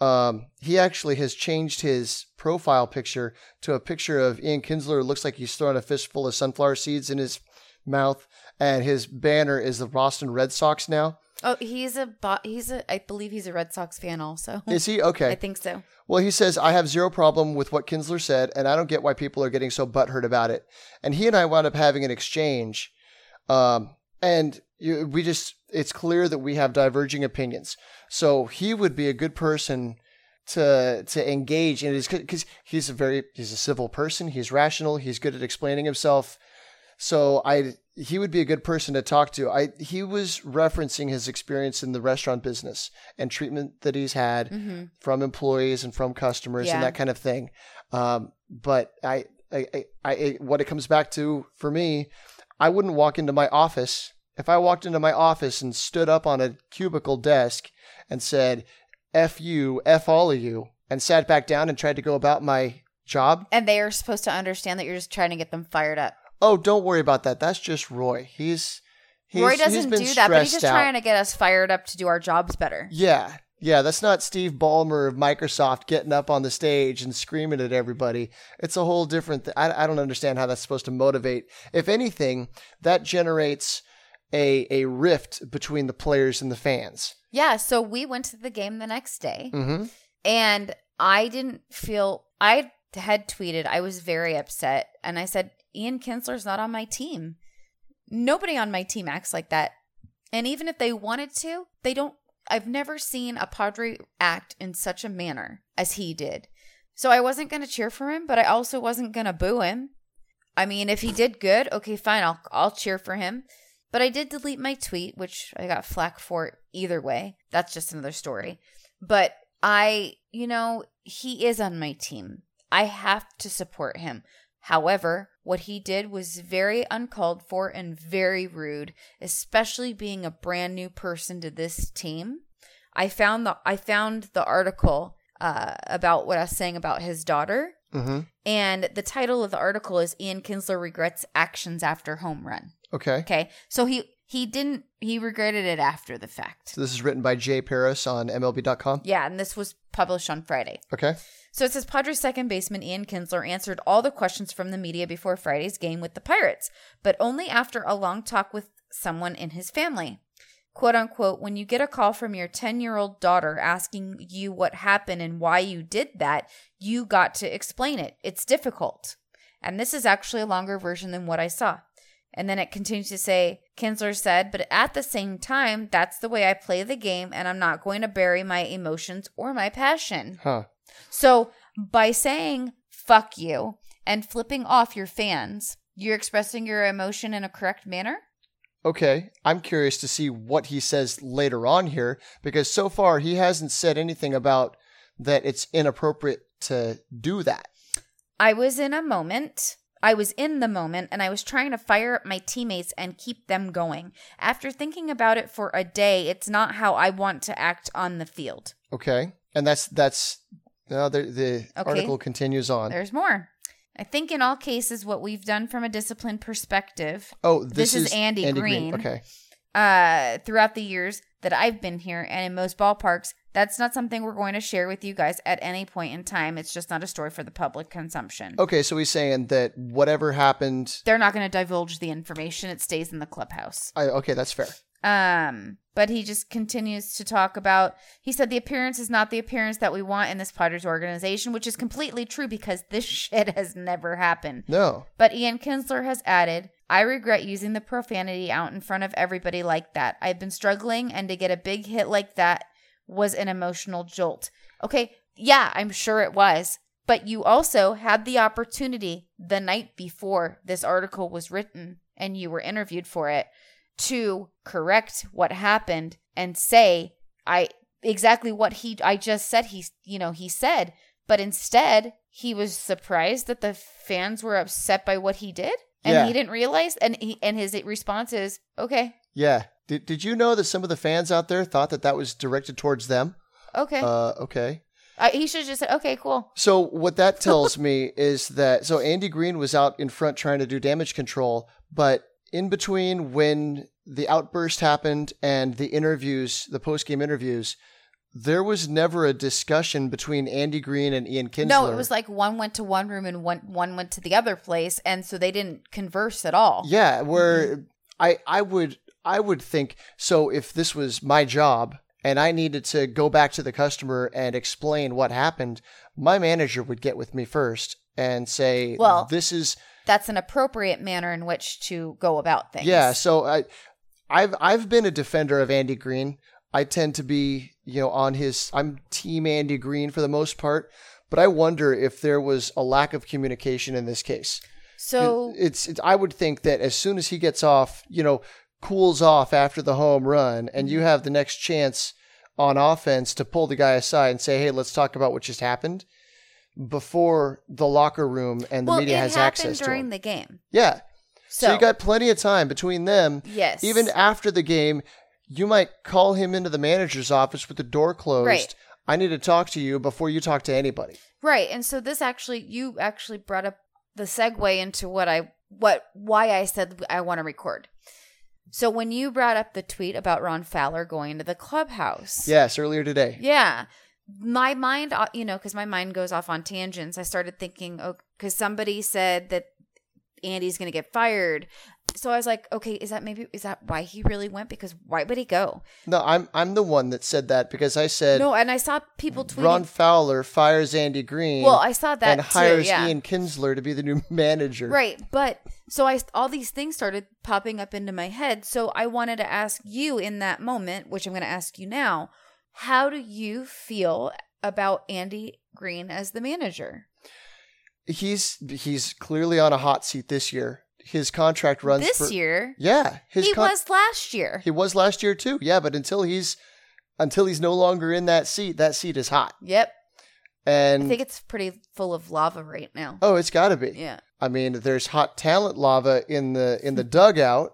Um, he actually has changed his profile picture to a picture of Ian Kinsler. It looks like he's throwing a fistful of sunflower seeds in his mouth, and his banner is the Boston Red Sox now. Oh, he's a he's a I believe he's a Red Sox fan also. Is he okay? I think so. Well, he says, I have zero problem with what Kinsler said, and I don't get why people are getting so butthurt about it. And he and I wound up having an exchange. Um, and you, we just, it's clear that we have diverging opinions. So he would be a good person to to engage in his because he's a very he's a civil person he's rational he's good at explaining himself so i he would be a good person to talk to i he was referencing his experience in the restaurant business and treatment that he's had hmm from employees and from customers Yeah. and that kind of thing. Um, but I, I, I, I, what it comes back to for me, I wouldn't walk into my office. If I walked into my office and stood up on a cubicle desk and said, F you, F all of you, and sat back down and tried to go about my job, And they are supposed to understand that you're just trying to get them fired up. Oh, don't worry about that. That's just Roy. He's, he's Roy doesn't do that, but he's just out. trying to get us fired up to do our jobs better. Yeah. Yeah, that's not Steve Ballmer of Microsoft getting up on the stage and screaming at everybody. It's a whole different th- I, I don't understand how that's supposed to motivate. If anything, that generates a a rift between the players and the fans. Yeah, so we went to the game the next day. Mm-hmm. And I didn't feel I had tweeted I was very upset and I said Ian Kinsler's not on my team. Nobody on my team acts like that. And even if they wanted to, they don't I've never seen a Padre act in such a manner as he did. So I wasn't going to cheer for him, but I also wasn't going to boo him. I mean, if he did good, okay, fine, I'll I'll cheer for him. But I did delete my tweet, which I got flack for either way. That's just another story. But I, you know, he is on my team. I have to support him. However, what he did was very uncalled for and very rude, especially being a brand new person to this team. I found the I found the article uh, about what I was saying about his daughter. Mm-hmm. And the title of the article is Ian Kinsler regrets actions after home run. Okay. Okay. So he he didn't he regretted it after the fact. So this is written by Jay Paris on MLB.com. Yeah, and this was published on Friday. Okay. So it says Padres second baseman Ian Kinsler answered all the questions from the media before Friday's game with the Pirates, but only after a long talk with someone in his family. Quote unquote, when you get a call from your 10 year old daughter asking you what happened and why you did that, you got to explain it. It's difficult. And this is actually a longer version than what I saw. And then it continues to say, Kinsler said, but at the same time, that's the way I play the game, and I'm not going to bury my emotions or my passion. Huh. So by saying fuck you and flipping off your fans, you're expressing your emotion in a correct manner? Okay. I'm curious to see what he says later on here because so far he hasn't said anything about that it's inappropriate to do that. I was in a moment. I was in the moment and I was trying to fire up my teammates and keep them going. After thinking about it for a day, it's not how I want to act on the field. Okay. And that's that's no, the the Okay. article continues on. There's more. I think in all cases, what we've done from a discipline perspective oh, this, this is Andy Green. Okay. uh, throughout the years that I've been here and in most ballparks, that's not something we're going to share with you guys at any point in time. It's just not a story for the public consumption. Okay, so he's saying that whatever happened They're not going to divulge the information. It stays in the clubhouse. I, okay, that's fair. Um, but he just continues to talk about. He said the appearance is not the appearance that we want in this Potters organization, which is completely true because this shit has never happened. No. But Ian Kinsler has added, I regret using the profanity out in front of everybody like that. I've been struggling, and to get a big hit like that was an emotional jolt. Okay, yeah, I'm sure it was. But you also had the opportunity the night before this article was written and you were interviewed for it to correct what happened and say, I exactly what he I just said he you know he said but instead he was surprised that the fans were upset by what he did and Yeah. he didn't realize and he and his response is okay Yeah. Did Did you know that some of the fans out there thought that that was directed towards them? okay Uh, okay. I, he should have just said okay cool So what that tells me is that so Andy Green was out in front trying to do damage control, but in between when the outburst happened and the interviews, the post game interviews, there was never a discussion between Andy Green and Ian Kinsler. no it was like one went to one room and one one went to the other place and so they didn't converse at all Yeah, where Mm-hmm. I I would I would think so if this was my job and I needed to go back to the customer and explain what happened, my manager would get with me first and say, Well, this is that's an appropriate manner in which to go about things yeah." So I I've I've been a defender of Andy Green. I tend to be you know on his I'm team Andy Green for the most part, but I wonder if there was a lack of communication in this case. so it's, it's I would think that as soon as he gets off, you know, cools off after the home run, and Mm-hmm. you have the next chance on offense to pull the guy aside and say, "Hey, let's talk about what just happened," before the locker room and the well media has access to during him. the game yeah, so, so you got plenty of time between them. yes Even after the game, you might call him into the manager's office with the door closed. Right. I need to talk to you before you talk to anybody. Right. And so this actually you actually brought up the segue into what I what why I said I want to record. So when you brought up the tweet about Ron Fowler going to the clubhouse. Yes, earlier today. Yeah. My mind, uh, you know, because my mind goes off on tangents. I started thinking, oh, because somebody said that Andy's going to get fired. So I was like, okay, is that maybe, is that why he really went? Because why would he go? No, I'm I'm the one that said that because I said No, and I saw people tweeting. Ron Fowler fires Andy Green. well, I saw that and hires too, yeah. Ian Kinsler to be the new manager. Right, but so I all these things started popping up into my head. So I wanted to ask you in that moment, which I'm going to ask you now, how do you feel about Andy Green as the manager? He's he's clearly on a hot seat this year. His contract runs this for- year, Yeah, his he con- was last year. he was last year too. Yeah, but until he's until he's no longer in that seat, that seat is hot. Yep, And I think it's pretty full of lava right now. oh, it's got to be. Yeah, I mean, there's hot talent lava in the in the dugout.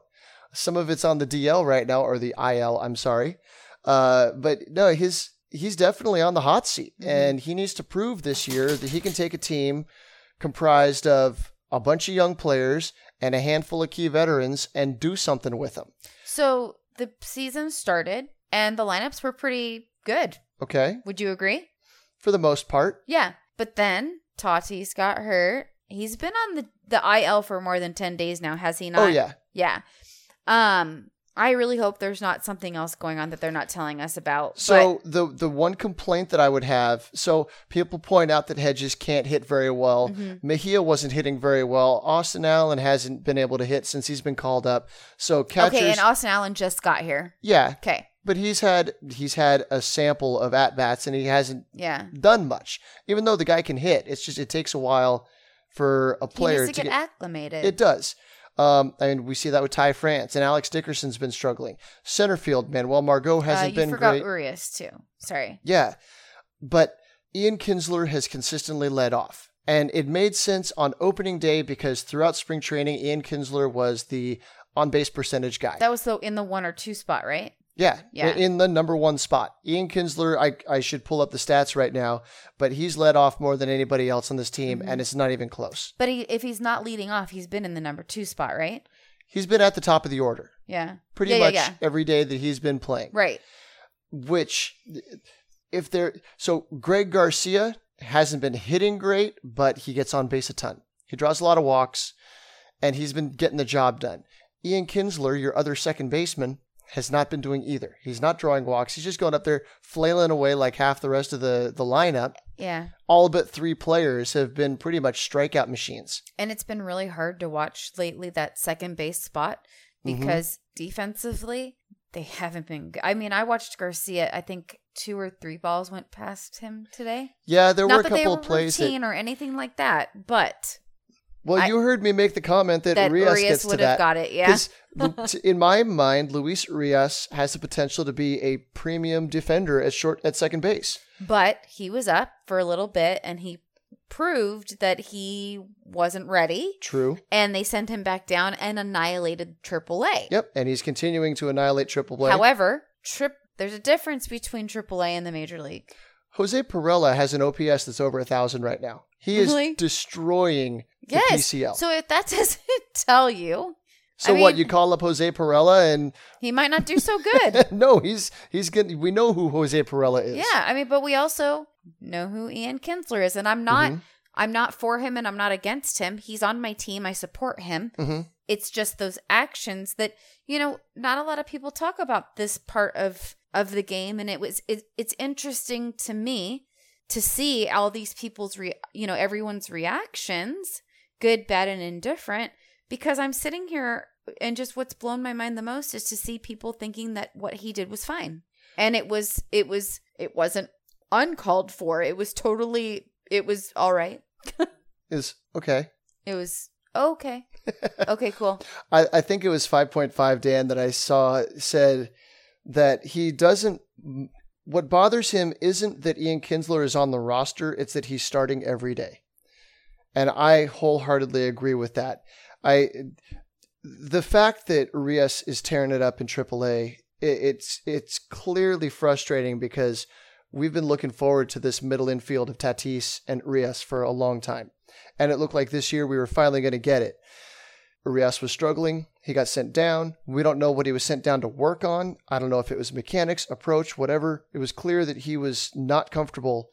Some of it's on the DL right now or the IL. I'm sorry, uh, but no, his he's definitely on the hot seat, Mhm. and he needs to prove this year that he can take a team comprised of a bunch of young players and a handful of key veterans and do something with them. So the season started and the lineups were pretty good. Okay, Would you agree? for the most part. Yeah. But then Tatis got hurt. He's been on the, the IL for more than 10 days now, has he not? Oh yeah, Yeah. Um, I really hope there's not something else going on that they're not telling us about. So the the one complaint that I would have, so people point out that Hedges can't hit very well. Mhm. Mejia wasn't hitting very well. Austin Allen hasn't been able to hit since he's been called up. So but, catchers, okay, and Austin Allen just got here. yeah, Okay. but he's had he's had a sample of at bats and he hasn't Yeah. done much. Even though the guy can hit, it's just it takes a while for a player needs to, get, acclimated. It does. Um, I mean, we see that with Ty France and Alex Dickerson's been struggling. Center field, Manuel Margot uh, hasn't you been forgot great. Urias too. Sorry. Yeah. But Ian Kinsler has consistently led off. And it made sense on opening day because throughout spring training, Ian Kinsler was the on base percentage guy. That was the in the one or two spot, right? Yeah, Yeah. In the number one spot. Ian Kinsler, I, I should pull up the stats right now, but he's led off more than anybody else on this team, Mm-hmm. and it's not even close. But he, if he's not leading off, he's been in the number two spot, right? He's been at the top of the order Yeah. pretty Yeah, much yeah. every day that he's been playing. Right. which if there so Greg Garcia hasn't been hitting great, but he gets on base a ton. He draws a lot of walks and he's been getting the job done. Ian Kinsler, your other second baseman, has not been doing either. He's not drawing walks. He's just going up there flailing away like half the rest of the, the lineup. Yeah. All but three players have been pretty much strikeout machines. And it's been really hard to watch lately that second base spot Mm-hmm. because defensively they haven't been good. I mean, I watched Garcia. I think two or three balls went past him today. Yeah, there Not were a couple of plays that or anything like that, but Well, I- you heard me make the comment that, that gets to would that. have got it. Yeah. in my mind, Luis Urias has the potential to be a premium defender at short at second base. But he was up for a little bit and he proved that he wasn't ready. True. And they sent him back down and annihilated AAA. Yep, and he's continuing to annihilate Triple A. However, trip there's a difference between AAA and the major league. Jose Pirela has an OPS that's over a thousand right now. He is Really? destroying Yes. PCL. So, So if that doesn't tell you, I what? You call up Jose Pirela and he might not do so good. no, he's he's good. We know who Jose Pirela is. yeah, I mean, but we also know who Ian Kinsler is, and I'm not. Mhm. I'm not for him, and I'm not against him. He's on my team. I support him. Mhm. It's just those actions that you know. Not a lot of people talk about this part of of the game, and it was it, it's interesting to me to see all these people's re, you know everyone's reactions, good, bad, and indifferent. Because I'm sitting here, and just what's blown my mind the most is to see people thinking that what he did was fine, and it was it was it wasn't uncalled for. It was totally it was all right. Is okay. It was okay. Okay, cool. I, I think it was 5.5 Dan that I saw said that he doesn't. What bothers him isn't that Ian Kinsler is on the roster; it's that he's starting every day, and I wholeheartedly agree with that. I the fact that Urias is tearing it up in AAA, it, it's it's clearly frustrating because we've been looking forward to this middle infield of Tatis and Urias for a long time, and it looked like this year we were finally going to get it. Urias was struggling. He got sent down. We don't know what he was sent down to work on. I don't know if it was mechanics, approach, whatever. It was clear that he was not comfortable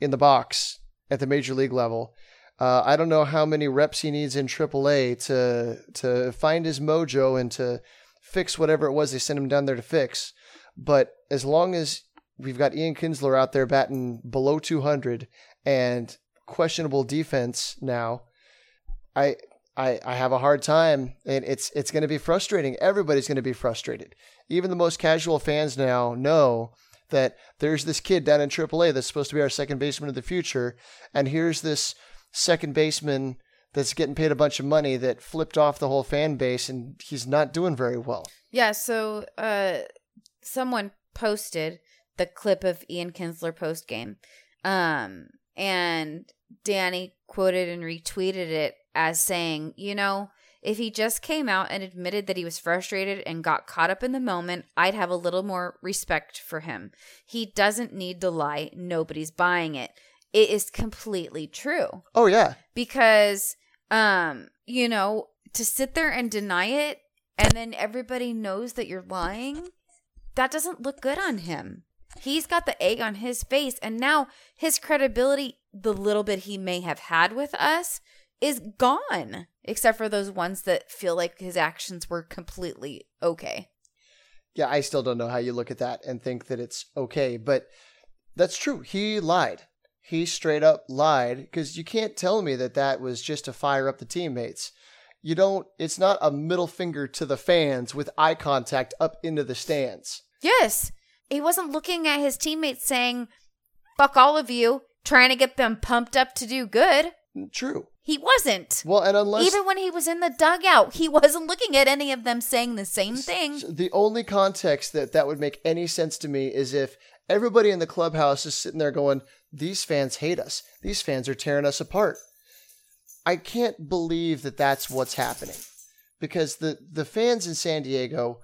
in the box at the major league level. Uh, I don't know how many reps he needs in AAA to to find his mojo and to fix whatever it was they sent him down there to fix. But as long as we've got Ian Kinsler out there batting below 200 and questionable defense now, I I, I have a hard time, and it's it's going to be frustrating. Everybody's going to be frustrated. Even the most casual fans now know that there's this kid down in AAA that's supposed to be our second baseman of the future, and here's this second baseman that's getting paid a bunch of money that flipped off the whole fan base, and he's not doing very well. Yeah, so uh someone posted the clip of Ian Kinsler post game. Um and Danny quoted and retweeted it as saying, you know, If he just came out and admitted that he was frustrated and got caught up in the moment, I'd have a little more respect for him. He doesn't need to lie. Nobody's buying it. It is completely true Oh yeah. because um you know to sit there and deny it and then everybody knows that you're lying that doesn't look good on him he's got the egg on his face and now his credibility the little bit he may have had with us is gone except for those ones that feel like his actions were completely okay Yeah, I still don't know how you look at that and think that it's okay, but that's true. He lied. He straight up lied because you can't tell me that that was just to fire up the teammates. You don't, it's not a middle finger to the fans with eye contact up into the stands. yes he wasn't looking at his teammates saying fuck all of you trying to get them pumped up to do good mm, True. He wasn't. Well, and unless Even when he was in the dugout, he wasn't looking at any of them saying the same thing. the only context that that would make any sense to me is if everybody in the clubhouse is sitting there going, "These fans hate us. These fans are tearing us apart." I can't believe that that's what's happening because the the fans in San Diego,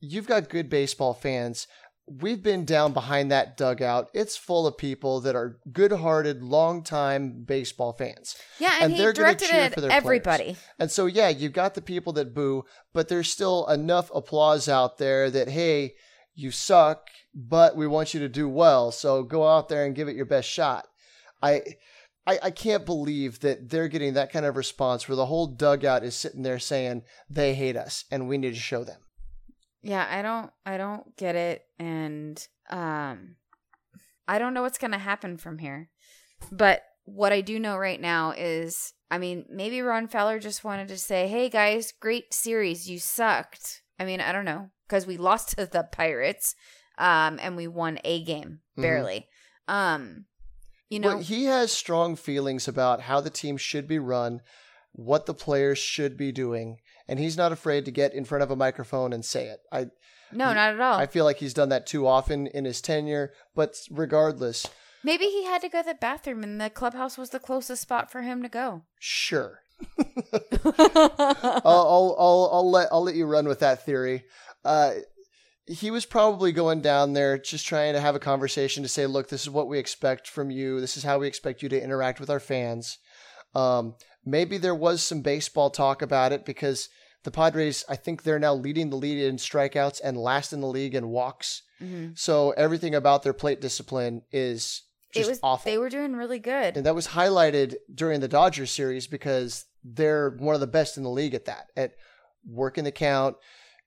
you've got good baseball fans. We've been down behind that dugout. It's full of people that are good-hearted, long-time baseball fans. Yeah, and, And he they're gonna cheer it for their everybody. players. And so, yeah, you've got the people that boo, but there's still enough applause out there that, hey, you suck, but we want you to do well. So go out there and give it your best shot. I, I, I can't believe that they're getting that kind of response where the whole dugout is sitting there saying they hate us and we need to show them. Yeah, I don't I don't get it and um I don't know what's going to happen from here. But what I do know right now is I mean, maybe Ron Fowler just wanted to say, "Hey guys, great series. You sucked." I mean, I don't know because we lost to the Pirates um and we won a game Mhm. barely. Um you know, well, he has strong feelings about how the team should be run, what the players should be doing, and he's not afraid to get in front of a microphone and say it. I no, not at all. I feel like he's done that too often in his tenure, but regardless, Maybe he had to go to the bathroom and the clubhouse was the closest spot for him to go. sure. I'll, I'll, I'll, I'll let I'll let you run with that theory. Uh, he was probably going down there just trying to have a conversation to say, look, this is what we expect from you. This is how we expect you to interact with our fans. Um, maybe there was some baseball talk about it because the Padres, I think they're now leading the lead in strikeouts and last in the league in walks. Mhm. So everything about their plate discipline is just it was awful. they were doing really good. and that was highlighted during the Dodgers series because they're one of the best in the league at that, at working the count,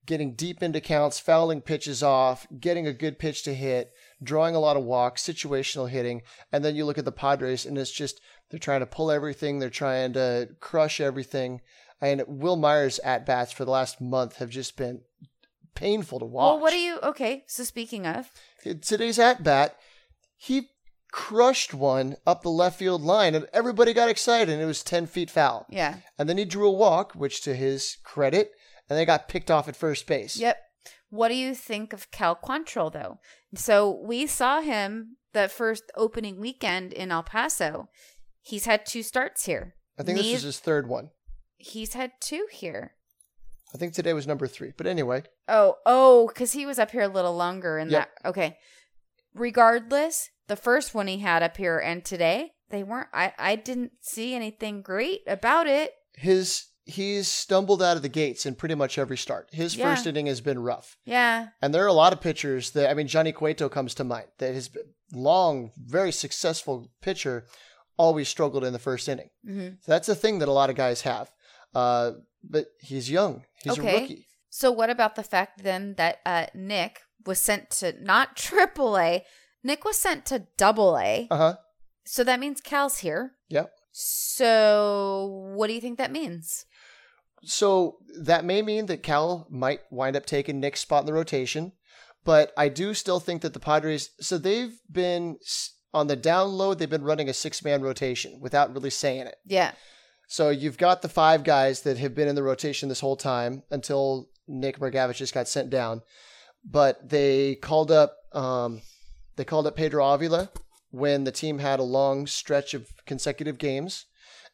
getting deep into counts, fouling pitches off, getting a good pitch to hit, drawing a lot of walks, situational hitting. And then you look at the Padres and it's just, they're trying to pull everything, they're trying to crush everything. And Wil Myers' at bats for the last month have just been painful to watch. Well, what are you okay, so speaking of today's at bat, he crushed one up the left field line, and everybody got excited, and it was 10 feet foul. Yeah. And then he drew a walk, which to his credit, and they got picked off at first base. Yep. What do you think of Cal Quantrill though? So we saw him the first opening weekend in El Paso. He's had two starts here. I think this is his third one. He's had two here. I think today was number three. But anyway, Oh, oh, because he was up here a little longer and Yep. that okay. Regardless, the first one he had up here and today, they weren't I, I didn't see anything great about it. his he's stumbled out of the gates in pretty much every start. His Yeah. first inning has been rough. Yeah. And there are a lot of pitchers that I mean Johnny Cueto comes to mind that has been long, very successful pitcher, always struggled in the first inning. hmm So that's a thing that a lot of guys have. Uh, but he's young. He's Okay. a rookie. So what about the fact then that uh, Nick was sent to not triple A, Nick was sent to double A. Uh huh. So that means Cal's here. Yep. So what do you think that means? So that may mean that Cal might wind up taking Nick's spot in the rotation, but I do still think that the Padres. So they've been on the down low. They've been running a six man rotation without really saying it. Yeah. So you've got the five guys that have been in the rotation this whole time until Nick Margavich just got sent down. But they called up um, they called up Pedro Avila when the team had a long stretch of consecutive games,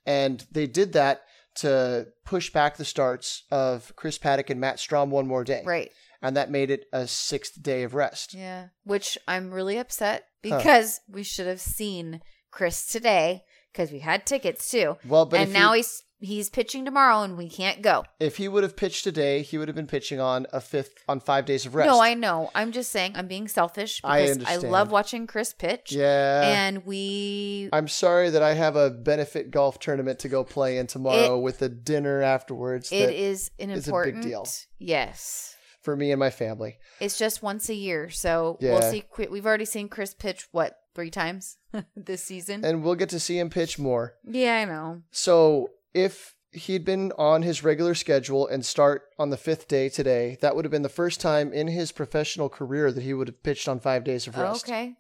and they did that to push back the starts of Chris Paddack and Matt Strahm one more day. Right. And that made it a sixth day of rest. Yeah. Which I'm really upset because we should have seen Chris today because we had tickets too. Well, but and now he, he's he's pitching tomorrow and we can't go. if he would have pitched today, he would have been pitching on a fifth on five days of rest. No, I know. I'm just saying I'm being selfish I because I, understand. love watching Chris pitch. yeah. And we I'm sorry that I have a benefit golf tournament to go play in tomorrow with a dinner afterwards. It is an is a big important deal. Yes. for me and my family. It's just once a year. So Yeah. we'll see we've already seen Chris pitch what, three times this season? And we'll get to see him pitch more. yeah, I know. So if he'd been on his regular schedule and start on the fifth day today, that would have been the first time in his professional career that he would have pitched on five days of rest. Okay.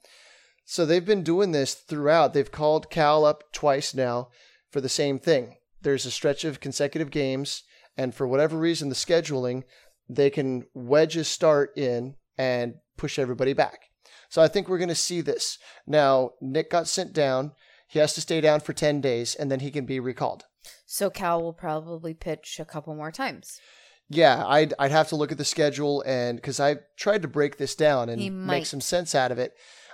So they've been doing this throughout. They've called Cal up twice now for the same thing. There's a stretch of consecutive games, and for whatever reason, the scheduling, they can wedge a start in and push everybody back. So I think we're going to see this. Now, Nick got sent down. He has to stay down for 10 days, and then he can be recalled. So Cal will probably pitch a couple more times. Yeah, I'd, I'd have to look at the schedule, and because I tried to break this down and make some sense out of it.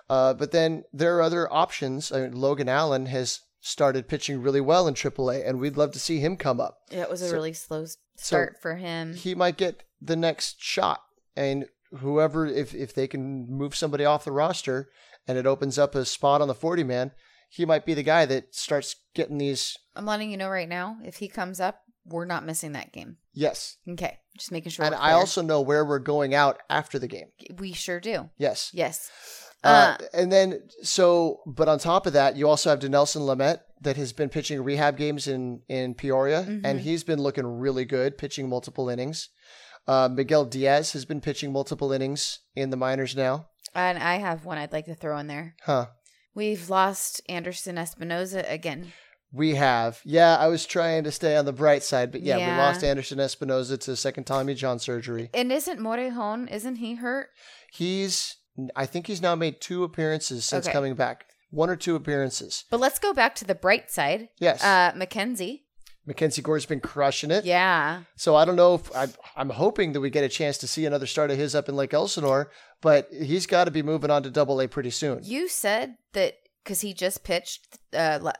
Uh, but then there are other options. I mean, Logan Allen has started pitching really well in AAA, and we'd love to see him come up. Yeah, it was a So- really slow start for him. He might get the next shot, and whoever, if if they can move somebody off the roster, and it opens up a spot on the forty man, he might be the guy that starts getting these. I'm letting you know right now, if he comes up, we're not missing that game. Yes, Okay. Just making sure. and we're I also know where we're going out after the game. we sure do. Yes. Yes. Uh, Uh, and then so, but on top of that, you also have Dinelson Lamet that has been pitching rehab games in in Peoria, Mhm. and he's been looking really good, pitching multiple innings. Uh, Miguel Diaz has been pitching multiple innings in the minors now. and I have one I'd like to throw in there. Huh? We've lost Anderson Espinoza again. We have. Yeah, I was trying to stay on the bright side, but yeah, we lost Anderson Espinoza to second Tommy John surgery. And isn't Morejon, isn't he hurt? He's, I think he's now made two appearances since Okay. coming back. One or two appearances. But let's go back to the bright side. Yes. Uh, Mackenzie. Mackenzie Gore's been crushing it. Yeah. So I don't know if I'm, I'm hoping that we get a chance to see another start of his up in Lake Elsinore, but he's got to be moving on to Double A pretty soon. You said that because he just pitched uh,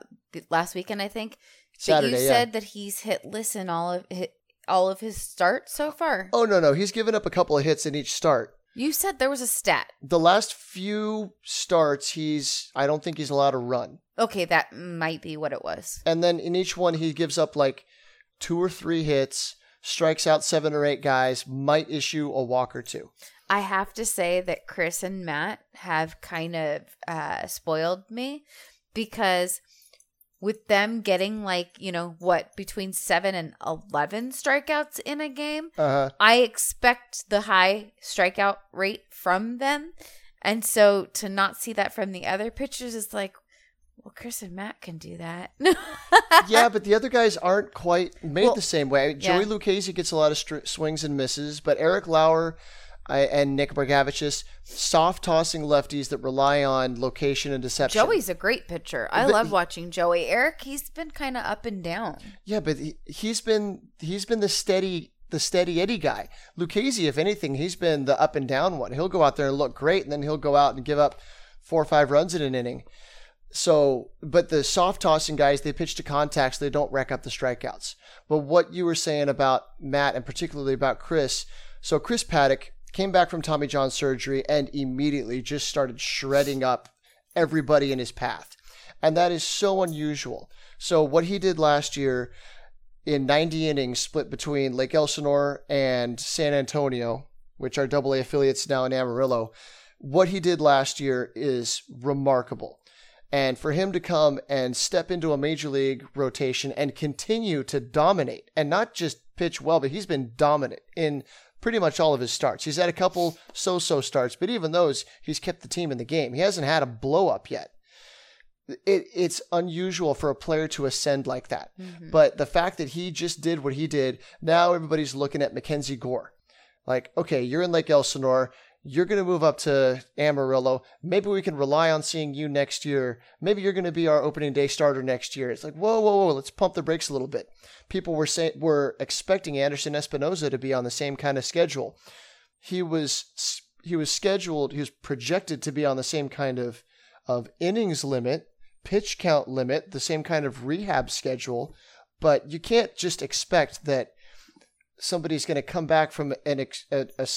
last weekend, I think. Saturday, you yeah. said that he's hit listen all of hit all of his starts so far. Oh no, no, he's given up a couple of hits in each start. You said there was a stat. The last few starts, he's I don't think he's allowed to run, Okay, that might be what it was. and then in each one he gives up like two or three hits, strikes out seven or eight guys, might issue a walk or two. I have to say that Chris and Matt have kind of uh, spoiled me because with them getting like, you know, what, between seven and 11 strikeouts in a game, Uh huh. I expect the high strikeout rate from them. And so to not see that from the other pitchers is like, well, Chris and Matt can do that. yeah, but the other guys aren't quite made Well, the same way. Joey yeah. Lucchesi gets a lot of str- swings and misses, but Eric Lauer and Nick Margevicius, soft tossing lefties that rely on location and deception. Joey's a great pitcher. I But love watching Joey. Eric, he's been kind of up and down. Yeah, but he, he's been he's been the steady the steady Eddie guy. Lucchesi, if anything, he's been the up and down one. He'll go out there and look great, and then he'll go out and give up four or five runs in an inning. So, but the soft tossing guys, they pitch to contacts, they don't rack up the strikeouts. But what you were saying about Matt and particularly about Chris, so Chris Paddack came back from Tommy John surgery and immediately just started shredding up everybody in his path. And that is so unusual. So, what he did last year in 90 innings, split between Lake Elsinore and San Antonio, which are double A affiliates now in Amarillo, what he did last year is remarkable. And for him to come and step into a major league rotation and continue to dominate and not just pitch well, but he's been dominant in pretty much all of his starts. He's had a couple so so starts, but even those, he's kept the team in the game. He hasn't had a blow up yet. It, it's unusual for a player to ascend like that. Mm-hmm. But the fact that he just did what he did, now everybody's looking at Mackenzie Gore. Like, okay, you're in Lake Elsinore. You're going to move up to Amarillo. Maybe we can rely on seeing you next year. Maybe you're going to be our opening day starter next year. It's like, whoa, whoa, whoa, let's pump the brakes a little bit. People were saying were expecting Anderson Espinoza to be on the same kind of schedule. He was he was scheduled, he was projected to be on the same kind of of innings limit, pitch count limit, the same kind of rehab schedule, but you can't just expect that somebody's going to come back from an ex- a, a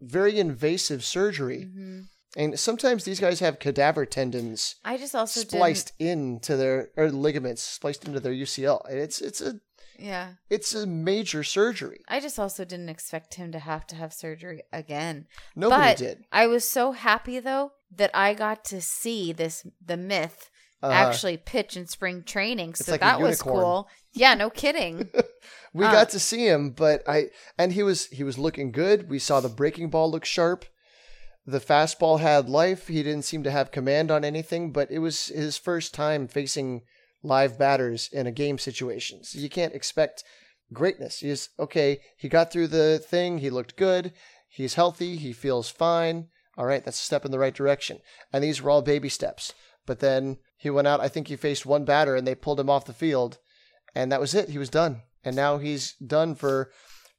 very invasive surgery. Mm-hmm. And sometimes these guys have cadaver tendons I just also spliced into their or ligaments spliced into their UCL. It's it's a yeah. it's a major surgery. I just also didn't expect him to have to have surgery again. Nobody but did. I was so happy though that I got to see this the myth Uh, actually pitch in spring training. So like that was cool. Yeah, no kidding. we uh, got to see him, but I and he was he was looking good. We saw the breaking ball look sharp. The fastball had life. He didn't seem to have command on anything, but it was his first time facing live batters in a game situation. So you can't expect greatness. He's okay. He got through the thing. He looked good. He's healthy. He feels fine. All right, that's a step in the right direction. And these were all baby steps. But then he went out. I think he faced one batter, and they pulled him off the field, and that was it. He was done. And now he's done for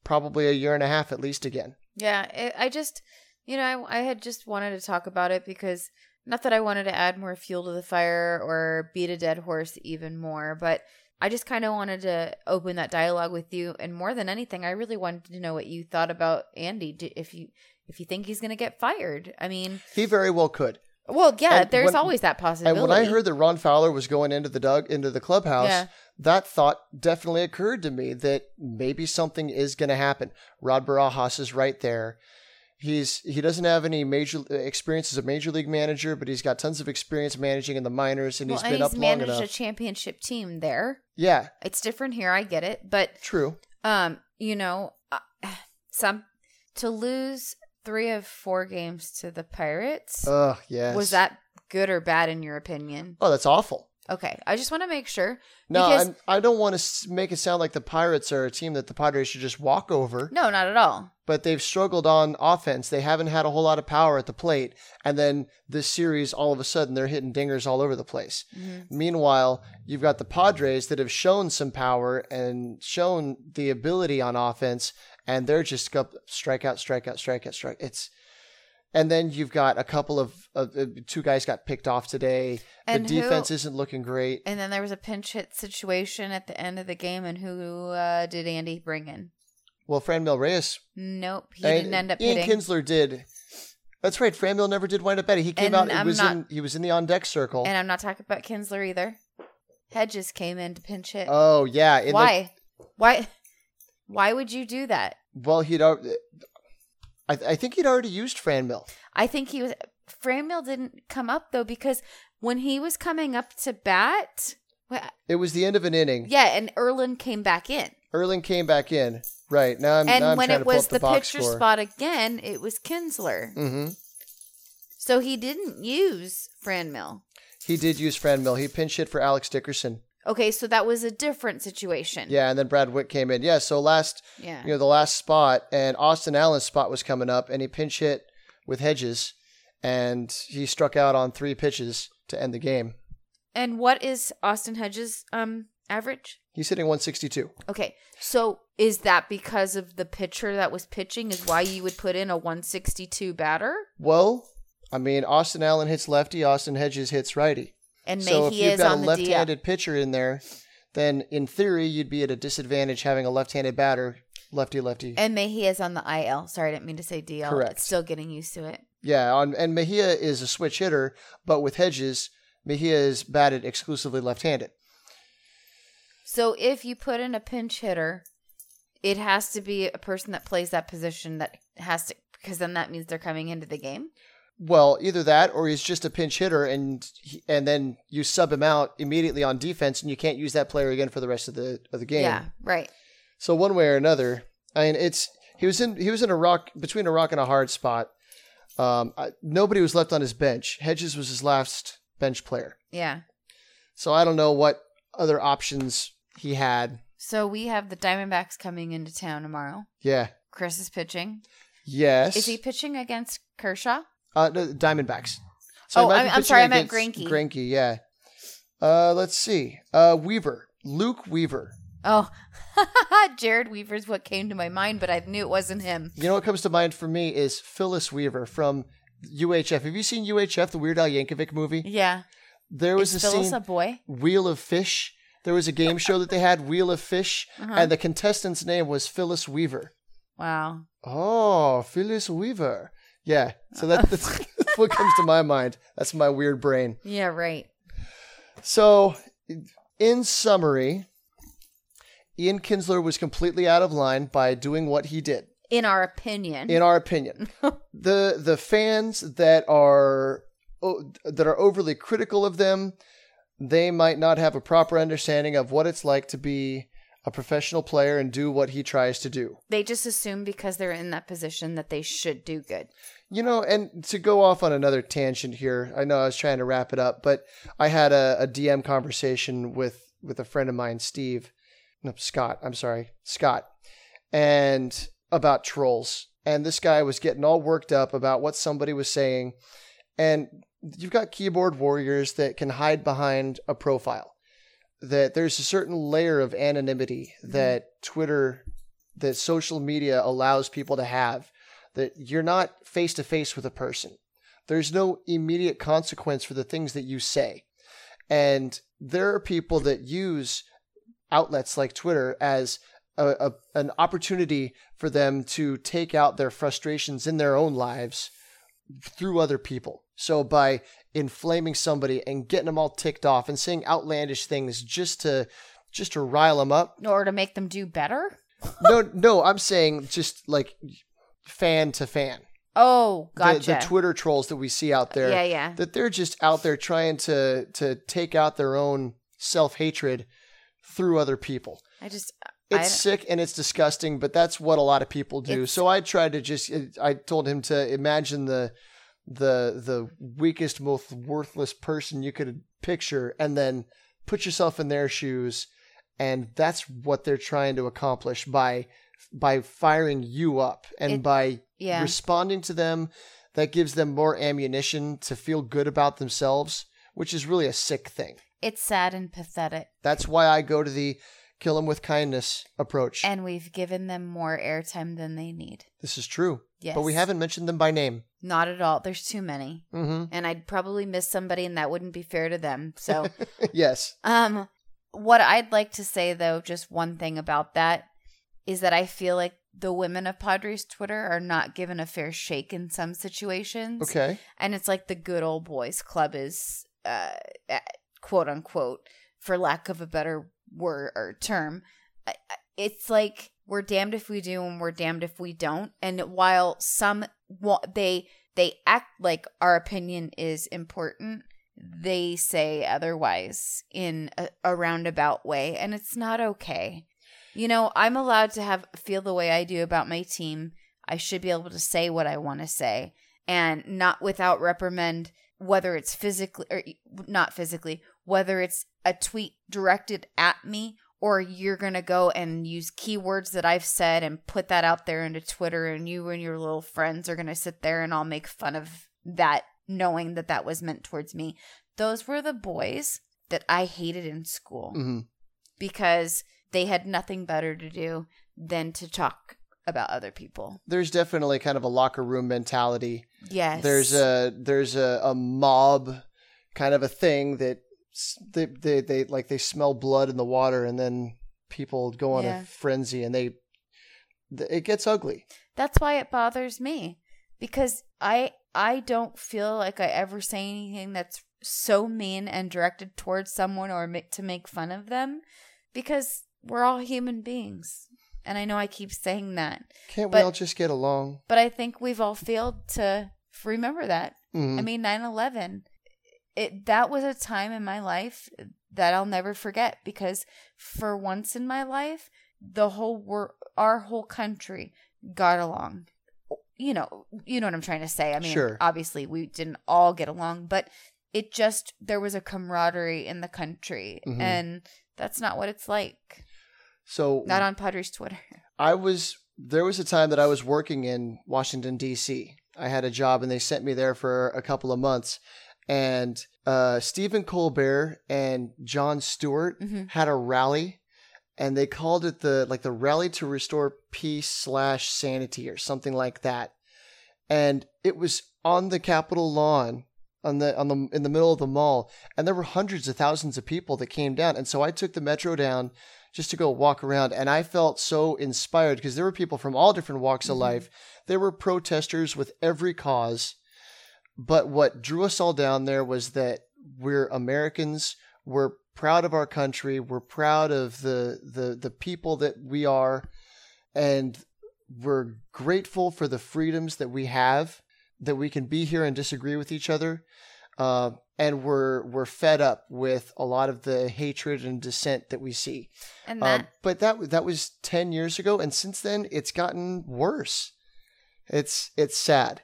probably a year and a half at least again. Yeah, it, I just, you know, I, I had just wanted to talk about it because not that I wanted to add more fuel to the fire or beat a dead horse even more, but I just kind of wanted to open that dialogue with you. And more than anything, I really wanted to know what you thought about Andy. If you if you think he's going to get fired, I mean, He very well could. Well, yeah, And there's when- always that possibility. And when I heard that Ron Fowler was going into the dug into the clubhouse, Yeah. that thought definitely occurred to me that maybe something is going to happen. Rod Barajas is right there. He's he doesn't have any major experience as a major league manager, but he's got tons of experience managing in the minors, and well, he's and been he's up long managed enough. a championship team there. yeah, It's different here. I get it, but true. um, you know, uh, some to lose three of four games to the Pirates. Oh yes. Was that good or bad in your opinion? Oh, that's awful. Okay, I just want to make sure. No, because, I'm, I don't want to make it sound like the Pirates are a team that the Padres should just walk over. no, not at all. but they've struggled on offense. They haven't had a whole lot of power at the plate. And then this series, all of a sudden, they're hitting dingers all over the place. Mm-hmm. Meanwhile, you've got the Padres that have shown some power and shown the ability on offense, and they're just up strikeout, strikeout, strikeout, strike. Out, strike. It's and then you've got a couple of, of uh, two guys got picked off today. And the who- defense isn't looking great. And then there was a pinch hit situation at the end of the game, and who uh, did Andy bring in? Well, Franmil Reyes Nope, he and didn't end up Ian hitting. Kinsler did. That's right. Franmil never did wind up betting. He came And out. He was not- in. He was in the on deck circle. and I'm not talking about Kinsler either. Hedges came in to pinch hit. Oh yeah. in the- Why? Why? Why would you do that? Well, he'd. al- I, I think he'd already used Franmil. I think he was. Franmil didn't come up though because when he was coming up to bat, It was the end of an inning. yeah, and Erlin came back in. Erlin came back in. Right now, I'm. and now I'm when it was the, box pitcher score. spot again, it was Kinsler. hmm So he didn't use Franmil. He did use Franmil. He pinch hit for Alex Dickerson. Okay, so that was a different situation. Yeah, and then Brad Witt came in. Yeah, so last, Yeah. you know, the last spot, and Austin Allen's spot was coming up, and he pinch hit with Hedges, and he struck out on three pitches to end the game. And what is Austin Hedges' um average? He's hitting 162. Okay, so is that because of the pitcher that was pitching? Is why you would put in a 162 batter? Well, I mean, Austin Allen hits lefty, Austin Hedges hits righty. And so if you've got a on the DL. left-handed pitcher in there, then in theory you'd be at a disadvantage having a left-handed batter, lefty lefty. And Mejia is on the IL. Sorry, I didn't mean to say DL. Correct. It's still getting used to it. yeah, on, and Mejia is a switch hitter, but with Hedges, Mejia is batted exclusively left-handed. So if you put in a pinch hitter, it has to be a person that plays that position that has to, because then that means they're coming into the game. Well, either that or he's just a pinch hitter, and and then you sub him out immediately on defense, and you can't use that player again for the rest of the of the game. Yeah, right. So one way or another, I mean, it's he was in he was in a rock between a rock and a hard spot. Um, I, nobody was left on his bench. Hedges was his last bench player, Yeah. so I don't know what other options he had. So we have the Diamondbacks coming into town tomorrow. Yeah, Chris is pitching. Yes. Is he pitching against Kershaw? Uh, no, Diamondbacks. Oh, I'm- I'm sorry, I meant Greinke. Greinke, yeah. Uh, let's see. Uh, Weaver, Luke Weaver. Oh, Jered Weaver's what came to my mind, but I knew it wasn't him. You know what comes to mind for me is Phyllis Weaver from UHF. Have you seen UHF, the Weird Al Yankovic movie? Yeah. There was Is a Phyllis scene, a boy? Wheel of Fish. There was a game show that they had, Wheel of Fish, Uh-huh. and the contestant's name was Phyllis Weaver. Wow. Oh, Phyllis Weaver. Yeah, so that, that's, that's what comes to my mind. That's my weird brain. Yeah, right. So, in summary, Ian Kinsler was completely out of line by doing what he did. In our opinion. in our opinion. the the fans that are oh, that are overly critical of them, they might not have a proper understanding of what it's like to be a professional player and do what he tries to do. they just assume because they're in that position that they should do good. You know, and to go off on another tangent here, I know I was trying to wrap it up, but I had a, a DM conversation with with a friend of mine, Steve, no Scott. I'm sorry, Scott, and about trolls. And this guy was getting all worked up about what somebody was saying, and you've got keyboard warriors that can hide behind a profile. That there's a certain layer of anonymity mm-hmm. that Twitter, that social media allows people to have that you're not face to face with a person. There's no immediate consequence for the things that you say. And there are people that use outlets like Twitter as a, a, an opportunity for them to take out their frustrations in their own lives through other people. So by inflaming somebody and getting them all ticked off and saying outlandish things just to just to rile them up. In order to make them do better? No, no, I'm saying just like fan to fan Oh, the, gotcha. the Twitter trolls that we see out there. Yeah, yeah. That they're just out there trying to to take out their own self hatred through other people. I just It's sick and it's disgusting, but that's what a lot of people do. It's- so I tried to just uh, I told him to imagine the the the weakest, most worthless person you could picture, and then put yourself in their shoes, and that's what they're trying to accomplish by by firing you up and It- by yeah. responding to them that gives them more ammunition to feel good about themselves which is really a sick thing it's sad and pathetic. that's why i go to the kill them with kindness approach And we've given them more airtime than they need. this is true Yes. but we haven't mentioned them by name Not at all. There's too many. hmm And I'd probably miss somebody and that wouldn't be fair to them. So yes Um, what I'd like to say though, just one thing about that, is that I feel like the women of Padres Twitter are not given a fair shake in some situations. okay and it's like the good old boys club is, uh, uh, quote unquote, for lack of a better word or term. It's like we're damned if we do and we're damned if we don't. And while some they they act like our opinion is important, they say otherwise in a, a roundabout way, and it's not okay. You know, I'm allowed to have feel the way I do about my team. I should be able to say what I want to say and not without reprimand whether it's physically or not physically whether it's a tweet directed at me or you're going to go and use keywords that I've said and put that out there into Twitter and you and your little friends are going to sit there and I'll make fun of that knowing that that was meant towards me. Those were the boys that I hated in school hmm because they had nothing better to do than to talk about other people. there's definitely kind of a locker room mentality Yes. there's a there's a, a mob kind of a thing that they, they they like they smell blood in the water and then people go on Yeah. a frenzy and they th- it gets ugly That's why it bothers me because I I don't feel like I ever say anything that's so mean and directed towards someone or ma- to make fun of them because we're all human beings. And I know I keep saying that, can't we all just get along but I think we've all failed to remember that. Mhm. I mean 9/11 it that was a time in my life that I'll never forget because for once in my life the whole wor- our whole country got along. You know, you know what I'm trying to say. I mean, Sure. obviously we didn't all get along, but it just there was a camaraderie in the country Mhm. and that's not what it's like. so Not on Padres Twitter. I was there was a time that I was working in Washington D.C. I had a job, and they sent me there for a couple of months. And uh, Stephen Colbert and Jon Stewart Mhm. had a rally, and they called it the like the rally to restore peace slash sanity or something like that. And it was on the Capitol lawn, on the on the in the middle of the mall, and there were hundreds of thousands of people that came down. And so I took the metro down just to go walk around, and I felt so inspired because there were people from all different walks of Mhm. life. There were protesters with every cause. But what drew us all down there was that we're Americans. We're proud of our country. We're proud of the the the people that we are, and we're grateful for the freedoms that we have. That we can be here and disagree with each other, uh, and we're we're fed up with a lot of the hatred and dissent that we see. And that Um, but that that was ten years ago, and since then it's gotten worse. It's it's sad.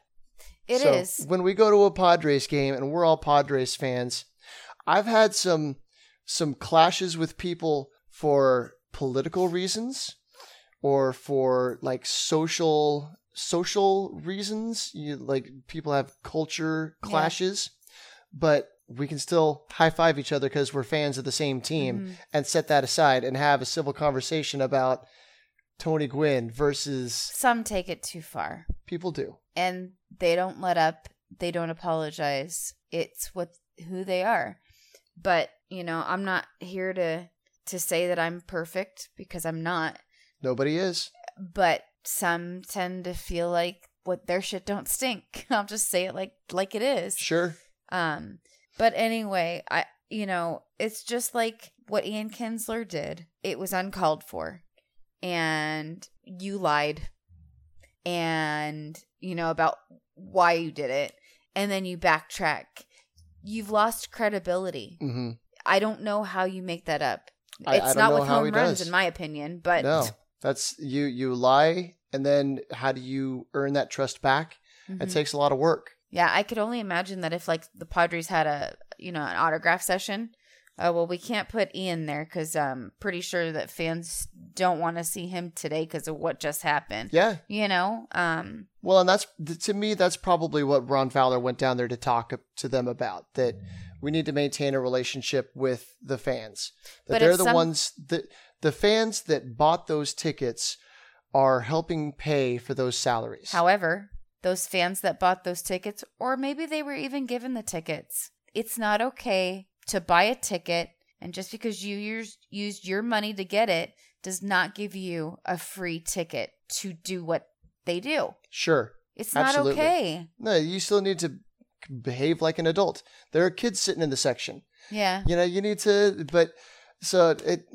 It So, is. When we go to a Padres game and we're all Padres fans, I've had some some clashes with people for political reasons or for like social social reasons. You like people have culture Yeah. clashes, but we can still high five each other because we're fans of the same team Mhm. and set that aside and have a civil conversation about Tony Gwynn versus Some take it too far. people do. and they don't let up they don't apologize. It's what who they are. But you know i'm not here to to say that i'm perfect because i'm not. Nobody is. but some tend to feel like what their shit don't stink. I'll just say it like like it is. Sure. um but anyway i you know it's just like what ian kinsler did. It was uncalled for. And you lied and you know about why you did it and then you backtrack you've lost credibility hmm i don't know how you make that up I- it's I not with home runs does. in my opinion but no, that's you. You lie, and then how do you earn that trust back? It Mhm. takes a lot of work. Yeah, I could only imagine that if like the Padres had a you know an autograph session. Oh well, we can't put Ian there because I'm pretty sure that fans don't want to see him today because of what just happened. Yeah. You know, um, Well, and that's to me, that's probably what Ron Fowler went down there to talk to them about. That we need to maintain a relationship with the fans. That But they're the some- ones that the fans that bought those tickets are helping pay for those salaries. however, those fans that bought those tickets, or maybe they were even given the tickets, it's not okay to buy a ticket and just because you used used your money to get it does not give you a free ticket to do what they do. sure. It's not Absolutely. okay. No, you still need to behave like an adult. There are kids sitting in the section. Yeah. You know, you need to, but so it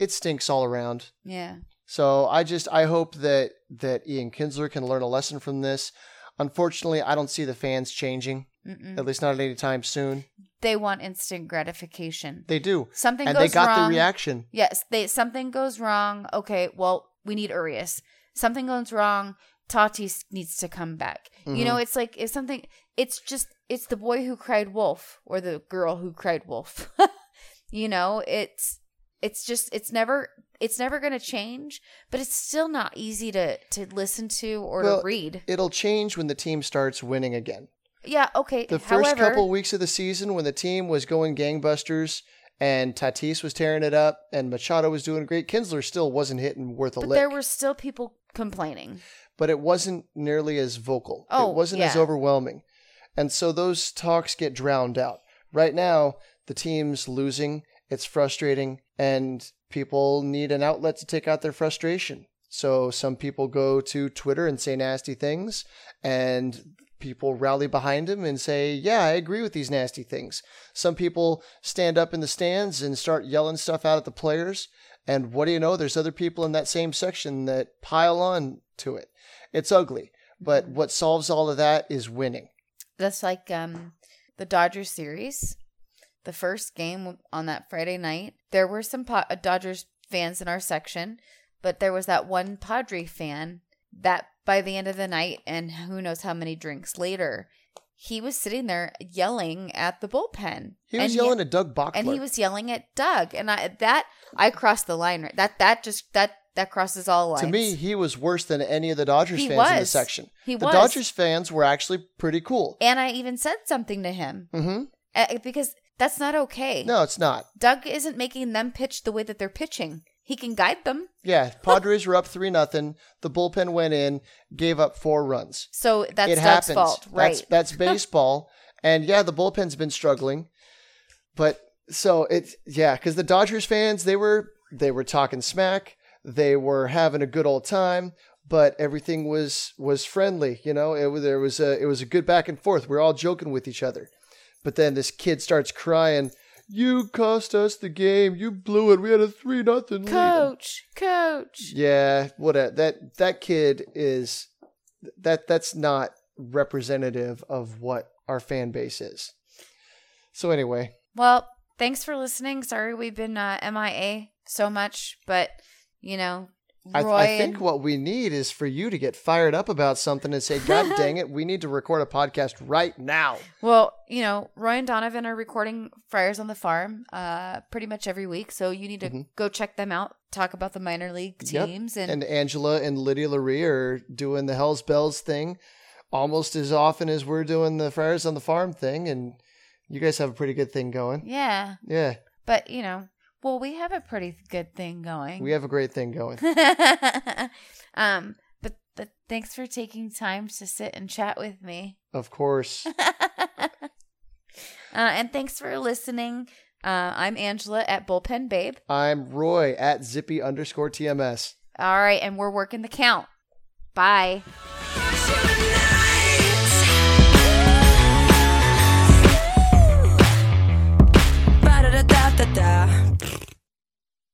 it stinks all around. Yeah. So I just I hope that that Ian Kinsler can learn a lesson from this. Unfortunately, I don't see the fans changing, Mm-mm. at least not at any time soon. They want instant gratification. They do, Something and goes they got wrong. the reaction. Yes, they something goes wrong. Okay, well, we need Urias. Something goes wrong. Tatis needs to come back. You Mm-hmm. know, it's like it's something. It's just it's the boy who cried wolf or the girl who cried wolf. you know, it's it's just it's never it's never going to change, but it's still not easy to to listen to or Well, to read. It'll change when the team starts winning again. Yeah, okay. The first However, couple weeks of the season, when the team was going gangbusters and Tatis was tearing it up and Machado was doing great, Kinsler still wasn't hitting worth a but lick. there were still people complaining. but it wasn't nearly as vocal. Oh, it wasn't as overwhelming. And so those talks get drowned out. Right now, the team's losing. It's frustrating, and people need an outlet to take out their frustration. So some people go to Twitter and say nasty things, and people rally behind him and say, Yeah, I agree with these nasty things. Some people stand up in the stands and start yelling stuff out at the players. And what do you know? There's other people in that same section that pile on to it. It's ugly. But what solves all of that is winning. That's like um the Dodgers series. The first game on that Friday night, there were some uh, Dodgers fans in our section, but there was that one Padre fan that by the end of the night and who knows how many drinks later, he was sitting there yelling at the bullpen. He was yelling at Doug Bochtler. and he was yelling at Doug, and I that I crossed the line. Right, that that just that that crosses all lines. To me, he was worse than any of the Dodgers He fans in the section. He the was. Dodgers fans were actually pretty cool. and I even said something to him hmm uh, because that's not okay. No, it's not. Doug isn't making them pitch the way that they're pitching. He can guide them. Yeah, Padres were up three nothing. The bullpen went in, gave up four runs. So that's it Doug's happens. fault, right? That's that's baseball. and yeah, the bullpen's been struggling, but so it's yeah, because the Dodgers fans they were they were talking smack. They were having a good old time, but everything was was friendly. You know, it was there was a it was a good back and forth. We are all joking with each other, but then this kid starts crying. You cost us the game. You blew it. We had a three nothing lead. coach, coach. Yeah, what a, that that kid is that that's not representative of what our fan base is. So anyway, Well, thanks for listening. Sorry we've been uh, MIA so much, but you know, I, Roy I think what we need is for you to get fired up about something and say, "God dang it, we need to record a podcast right now." well, you know, Roy and Donovan are recording Friars on the Farm uh pretty much every week, so you need to Mhm. go check them out, talk about the minor league Yep. teams and, And Angela and Lydia Laree are doing the Hell's Bells thing almost as often as we're doing the Friars on the Farm thing, and you guys have a pretty good thing going. yeah. Yeah, But, you know, well, we have a pretty good thing going. we have a great thing going. um, but but thanks for taking time to sit and chat with me. Of course. uh, and thanks for listening. Uh, I'm Angela at Bullpen Babe. I'm Roy at zippy underscore TMS. All right, and we're working the count. Bye. That.